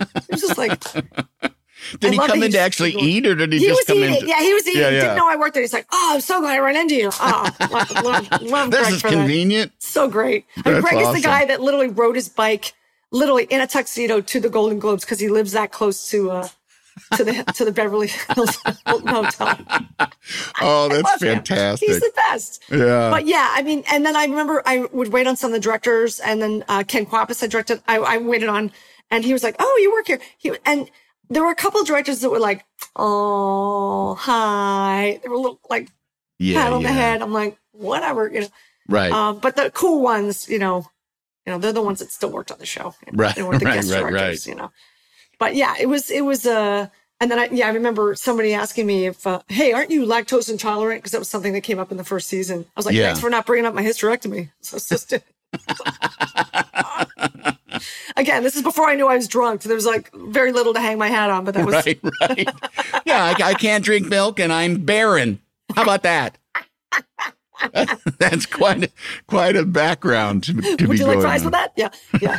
it was just like, Did I he come in to actually eat, or did he, he just come eating. in? to- yeah, he was eating. Yeah, yeah. Didn't know I worked there. He's like, oh, I'm so glad I ran into you. Oh, love, love, love This Greg is for that. convenient. So great. I mean, That's Greg is the guy that literally rode his bike, literally in a tuxedo to the Golden Globes because he lives that close to uh, to the to the Beverly Hills Hotel. Oh, that's Love him. fantastic. He's the best. yeah. But yeah, I mean, and then I remember I would wait on some of the directors, and then uh, Ken Kwapis I directed. I, I waited on, and he was like, "Oh, you work here." He and there were a couple of directors that were like, oh, hi. They were a little like Yeah. pat on the head. I'm like, whatever, you know. Right. Um, but the cool ones, you know, you know, they're the ones that still worked on the show. You know, Right, They weren't the right, guest right, directors, right. you know. But yeah, it was, it was, uh, and then I, yeah, I remember somebody asking me if, uh, hey, aren't you lactose intolerant? Because that was something that came up in the first season. I was like, Yeah. thanks for not bringing up my hysterectomy. So it's just, again, this is before I knew I was drunk. So there was like very little to hang my hat on, but that was, right. Right. yeah. I, I can't drink milk and I'm barren. How about that? That's quite a, quite a background to, to would be you like fries on. with that? Yeah. Yeah.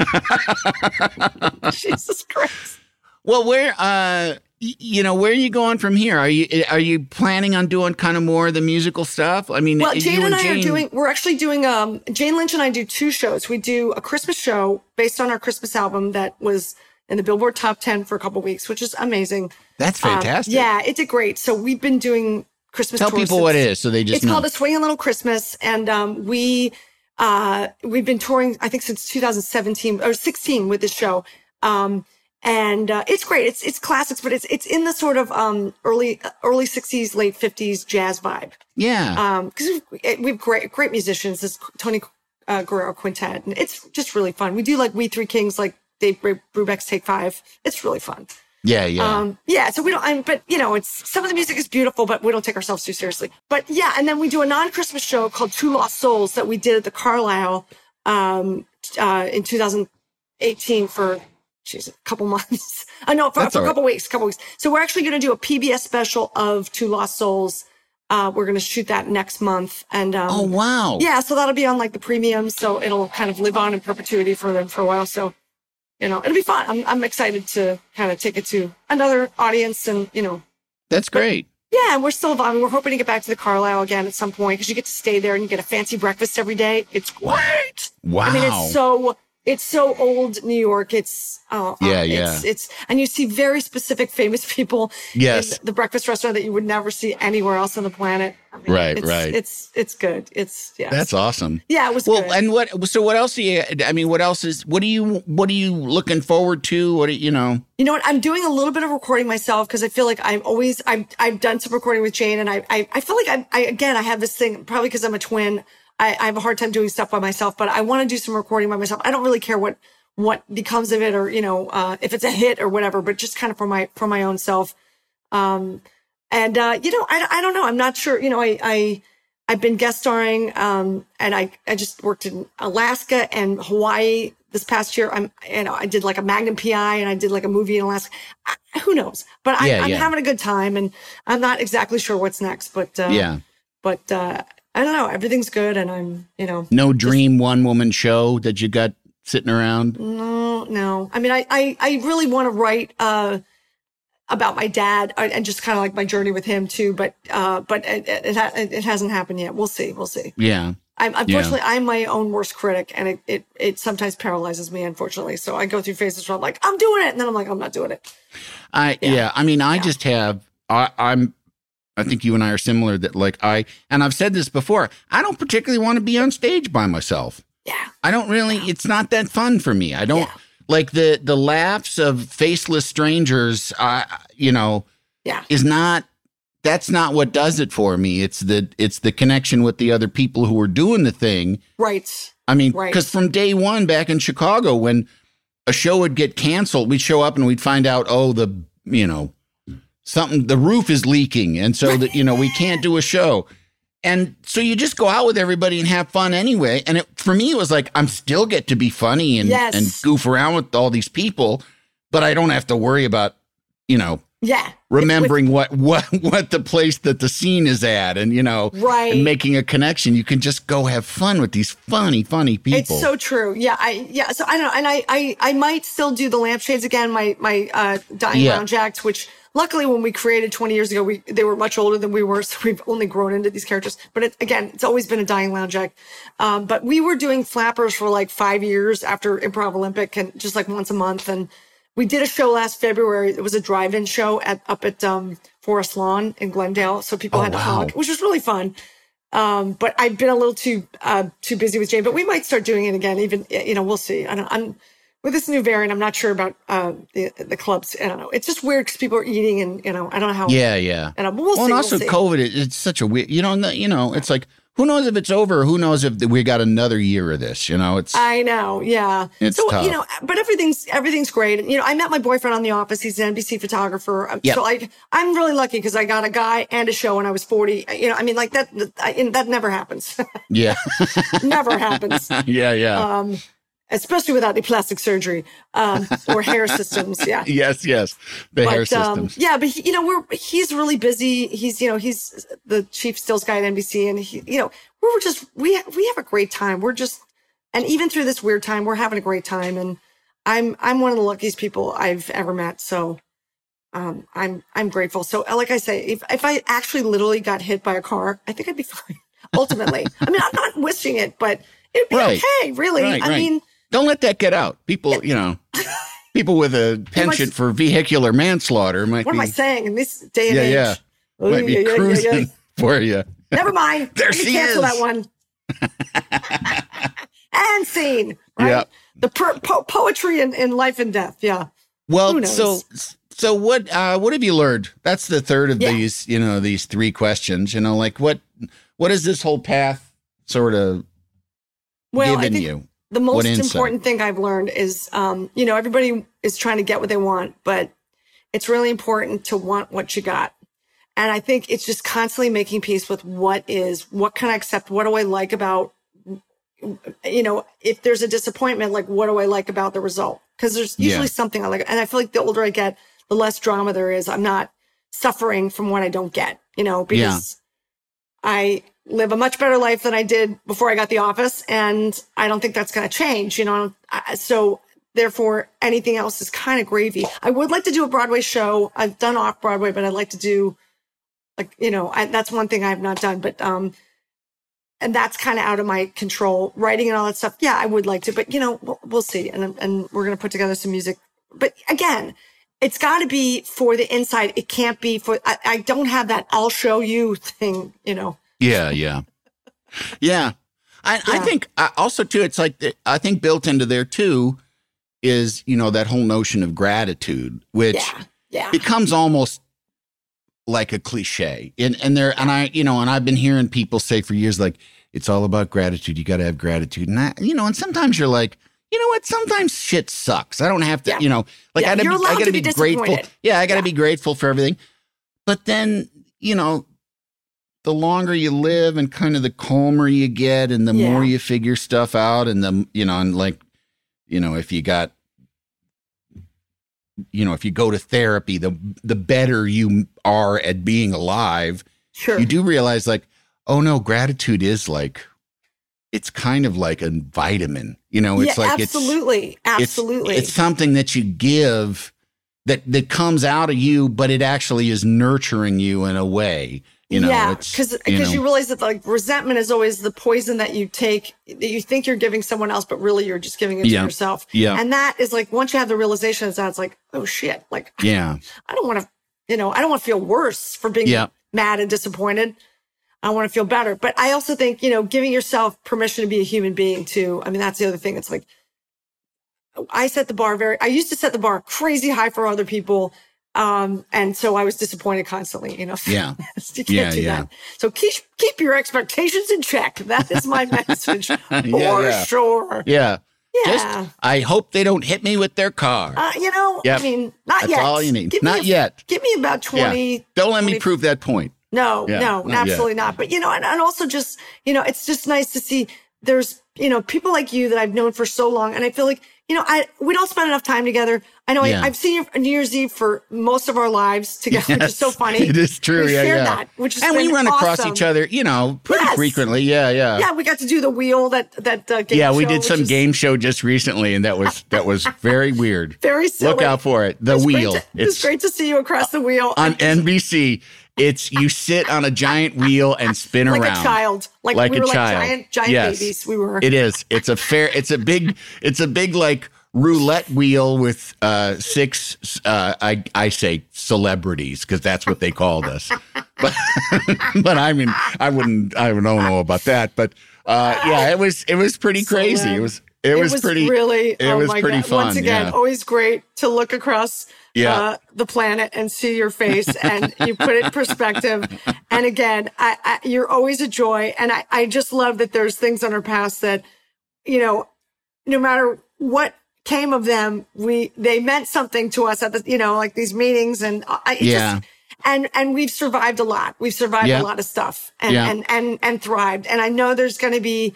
Jesus Christ. Well, where uh you know, where are you going from here? Are you are you planning on doing kind of more of the musical stuff? I mean, Well, you Jane and I Jane- are doing. We're actually doing. Um, Jane Lynch and I do two shows. We do a Christmas show based on our Christmas album that was in the Billboard Top Ten for a couple weeks, which is amazing. That's Um, fantastic. yeah, it did great. So we've been doing Christmas. Tell tours people what it is so they just It's know. called a swinging little Christmas, and um, we uh, we've been touring. I think since 2017 or 16 with this show. Um, and uh, it's great. It's it's classics, but it's it's in the sort of um, early early 60s, late 50s jazz vibe. Yeah. um because we've, we have great great musicians. This tony uh, guerrero quintet. And it's just really fun. We do like we three kings like dave brubeck's take five. It's really fun. Yeah, yeah. um yeah so we don't I'm, but you know it's some of the music is beautiful but we don't take ourselves too seriously. But yeah and then we do a non-christmas show called two lost souls that we did at the Carlyle um uh in 2018 for Jeez, a couple months. I know for, for a right. couple weeks, couple weeks. So we're actually going to do a PBS special of Two Lost Souls. Uh, we're going to shoot that next month, and um, oh wow. yeah, so that'll be on like the premium, so it'll kind of live on in perpetuity for them for a while. So, you know, it'll be fun. I'm I'm excited to kind of take it to another audience, and you know, That's great. yeah, and we're still evolving. We're hoping to get back to the Carlyle again at some point because you get to stay there and you get a fancy breakfast every day. It's great. Wow. I mean, it's so it's so old New York. It's uh, Yeah, uh, yeah. It's, it's and you see very specific famous people. Yes. in the breakfast restaurant that you would never see anywhere else on the planet. I mean, Right, it's, right. It's it's good. It's yeah. That's awesome. yeah. It was Well, good. and what? So, what else? Do you? I mean, what else is? What do you? What are you looking forward to? What do you know? You know what? I'm doing a little bit of recording myself because I feel like I'm always I've I've done some recording with Jane, and I I, I feel like I, I again I have this thing probably because I'm a twin. I, I have a hard time doing stuff by myself, but I want to do some recording by myself. I don't really care what what becomes of it or you know uh, if it's a hit or whatever, but just kind of for my for my own self. Um, and uh, you know I, I don't know. I'm not sure. You know I I I've been guest starring, um, and I, I just worked in Alaska and Hawaii this past year. I'm, you know, I did like a Magnum PI and I did like a movie in Alaska. I, who knows? But I, Yeah, I'm yeah. having a good time and I'm not exactly sure what's next, but, uh, yeah. but, uh, I don't know. Everything's good. And I'm, you know, No dream one woman show that you got sitting around. no, no. I mean, I, I, I really want to write, uh, about my dad uh, and just kind of like my journey with him too. But, uh, but it, it, it, ha- it hasn't happened yet. We'll see. We'll see. Yeah. I'm unfortunately I'm my own worst critic, and it, it it sometimes paralyzes me. Unfortunately, so I go through phases where I'm like, I'm doing it, and then I'm like, I'm not doing it. I yeah. I mean, I just have. I, I'm. I think you and I are similar. That like I and I've said this before. I don't particularly want to be on stage by myself. Yeah, I don't really. It's not that fun for me. I don't Yeah. like the the laughs of faceless strangers. I you know yeah, is not. That's not what does it for me. It's the it's the connection with the other people who are doing the thing. right. I mean, Right. because from day one back in Chicago, when a show would get canceled, we'd show up and we'd find out, oh, the you know something, the roof is leaking, and so that you know we can't do a show. And so you just go out with everybody and have fun anyway. And it, for me, it was like I'm still get to be funny and Yes. and goof around with all these people, but I don't have to worry about you know Yeah, remembering what what what the place that the scene is at, and you know Right. and making a connection. You can just go have fun with these funny, funny people. It's so true. Yeah, I yeah. So I don't know, and I I I might still do the lampshades again. My my uh, dying Yeah. lounge act, which luckily when we created 20 years ago, we they were much older than we were, so we've only grown into these characters. But it, again, it's always been a dying lounge act. Um, but we were doing flappers for like five years after Improv Olympic, and just like once a month. And we did a show last February. It was a drive-in show at up at um, Forest Lawn in Glendale, so people Oh, had to wow. honk, which was really fun. Um, but I've been a little too uh, too busy with Jane. But we might start doing it again. Even you know, we'll see. I don't, I'm with this new variant, I'm not sure about uh, the the clubs. I don't know. It's just weird because people are eating, and you know, I don't know how. Yeah, yeah. And uh, we'll well, see. and we'll also see. COVID, it, it's such a weird. You know, you know, it's like who knows if it's over? Who knows if we got another year of this? You know, it's I know, yeah. It's so tough. you know, but everything's everything's great. And you know, I met my boyfriend on The Office. He's an NBC photographer. Um, Yep. So I, I'm really lucky because I got a guy and a show when I was 40. You know, I mean, like that. I, that never happens. yeah, never happens. yeah, yeah. Um, especially without any plastic surgery um, or hair systems. Yeah. yes, yes. The hair But, um, systems. yeah, but he, you know, we're he's really busy. He's you know he's the chief stills guy at NBC, and he you know we're just we we have a great time. We're just and even through this weird time, we're having a great time. And I'm I'm one of the luckiest people I've ever met. So um, I'm I'm grateful. So uh, like I say, if if I actually literally got hit by a car, I think I'd be fine. Ultimately, I mean, I'm not wishing it, but it'd be Right. okay. Really, Right, I right. mean. Don't let that get out. People, you know, people with a penchant for vehicular manslaughter might What be, am I saying in this day and yeah, age? yeah, Oh, might be yeah, yeah, yeah, cruising yeah. for you. Never mind. There she cancel is. that one. and scene. Right? Yeah. The per- po- poetry in, in life and death. Yeah. Well, so so what uh what have you learned? That's the third of Yeah. these, you know, these three questions, you know, like what what is this whole path sort of Well, I given think you? The most important thing I've learned is, um, you know, everybody is trying to get what they want, but it's really important to want what you got. And I think it's just constantly making peace with what is, what can I accept? What do I like about, you know, if there's a disappointment, like what do I like about the result? Because there's usually Yeah. something I like. And I feel like the older I get, the less drama there is. I'm not suffering from what I don't get, you know, because I live a much better life than I did before I got the office. And I don't think that's going to change, you know? So therefore anything else is kind of gravy. I would like to do a Broadway show. I've done off Broadway, but I'd like to do like, you know, I, that's one thing I've not done, but, um, and that's kind of out of my control. Writing and all that stuff. Yeah, I would like to, but you know, we'll, we'll see. And, and we're going to put together some music. But again, it's got to be for the inside. It can't be for, I, I don't have that I'll show you thing, you know? Yeah, yeah. Yeah. I, I think uh, also too it's like I think built into there too is, you know, that whole notion of gratitude which Yeah. Yeah. becomes almost like a cliche. And and there and I, you know, and I've been hearing people say for years like it's all about gratitude. You got to have gratitude. And I, you know, and sometimes you're like, you know what? Sometimes shit sucks. I don't have to, Yeah. you know, like Yeah, I gotta be, I gotta to be, be grateful. Yeah, I gotta Yeah. be grateful for everything. But then, you know, the longer you live and kind of the calmer you get and the Yeah. more you figure stuff out and the, you know, and like, you know, if you got you know, if you go to therapy, the the better you are at being alive, Sure. you do realize like, oh no, gratitude is like it's kind of like a vitamin. You know, it's yeah, like absolutely. it's absolutely. It's, it's something that you give that that comes out of you, but it actually is nurturing you in a way. You know, yeah, it's because you because you, realize that like resentment is always the poison that you take that you think you're giving someone else, but really you're just giving it Yeah. to yourself. Yeah. and that is like once you have the realization of that, it's like oh shit, like yeah, I don't want to, you know, I don't want to feel worse for being Yeah. mad and disappointed. I want to feel better, but I also think you know giving yourself permission to be a human being too. I mean, that's the other thing. It's like I set the bar very. I used to set the bar crazy high for other people. Um, and so I was disappointed constantly, you know. Yeah. you can't Yeah, do yeah. that. So keep keep your expectations in check. That is my message for yeah. sure. yeah. Yeah. Just I hope they don't hit me with their car. uh, you know, Yep. I mean, not That's yet. all you need. Give Not a- yet. Give me about Yeah. 20. Don't let me prove that point. No, Yeah, no, not yet. absolutely not. But you know, and, and also just, you know, it's just nice to see there's, you know, people like you that I've known for so long. And I feel like, you know, I we don't spend enough time together. I know Yeah. I, I've seen you on New Year's Eve for most of our lives together, which is so funny. It is true. We yeah, shared yeah. that, which is and we run across each other, you know, pretty Yes. frequently. Yeah, yeah. Yeah, we got to do the wheel that that uh, game Yeah, we show, did some is game show just recently, and that was that was very weird. Very silly. Look out for it. The It's great wheel. to- It's, great to see you across the wheel. on NBC. It's you sit on a giant wheel and spin like around Like a child, like, we a were like child. giant, giant Yes. babies. We were. It is. It's a fair. It's a big. It's a big like roulette wheel with uh six. Uh, I I say celebrities because that's what they called us. But but I mean I wouldn't I don't know about that. But uh, yeah, it was it was pretty crazy. It was It was pretty- really. it oh was my pretty God. Once again, yeah. always great to look across Yeah. uh, the planet and see your face, and you put it in perspective. And again, I, I, you're always a joy, and I, I just love that there's things on our past that, you know, no matter what came of them, we they meant something to us at the, you know, like these meetings, and I, it Yeah. just, and and we've survived a lot. We've survived Yeah. a lot of stuff, and Yeah. and and and thrived. And I know there's going to be.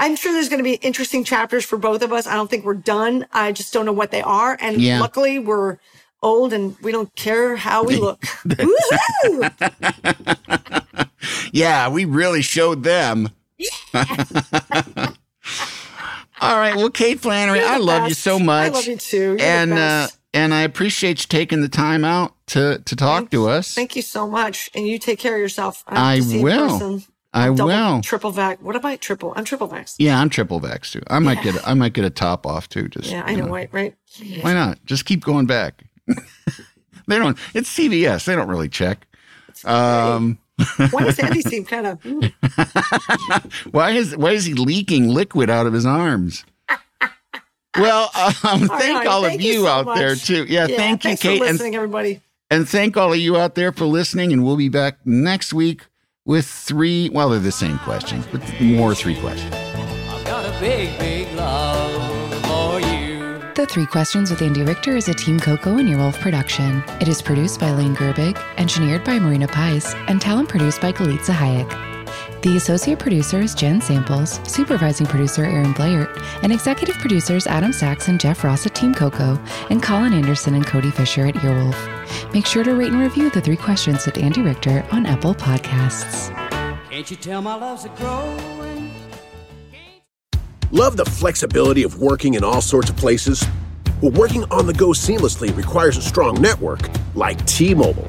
I'm sure there's going to be interesting chapters for both of us. I don't think we're done. I just don't know what they are. And Yeah. luckily, we're old and we don't care how we look. Woohoo! Yeah, we really showed them. All right. Well, Kate Flannery, I love you so much. I love you too. You're and uh, and I appreciate you taking the time out to to talk to us. Thank you so much. And you take care of yourself. I you will. I double, will. Triple vac. What about triple? I'm triple vax. Yeah, I'm triple vax too. I might get a, I might get a top off too. Just Yeah, I you know, right? Right. Why not? Just keep going back. they don't. It's CVS. They don't really check. Um, Why does Andy seem kind of? mm, why is why is he leaking liquid out of his arms? Well, um, thank right, all of you, you so out there too. Yeah, thank you, Kate, for and everybody. and thank all of you out there for listening. And we'll be back next week with three. Well, they're the same questions, but more three questions. I've got a big, big love for you. The Three Questions with Andy Richter is a Team Coco and Earwolf production. It is produced by Lane Gerbig, engineered by Marina Paiz, and talent produced by Galitza Hayek. The associate producer is Jen Samples, supervising producer Aaron Blair, and executive producers Adam Sachs and Jeff Ross at Team Coco, and Colin Anderson and Cody Fisher at Earwolf. Make sure to rate and review The Three Questions with Andy Richter on Apple Podcasts. Can't you tell my love's a growing? Love the flexibility of working in all sorts of places? Well, working on the go seamlessly requires a strong network like T Mobile.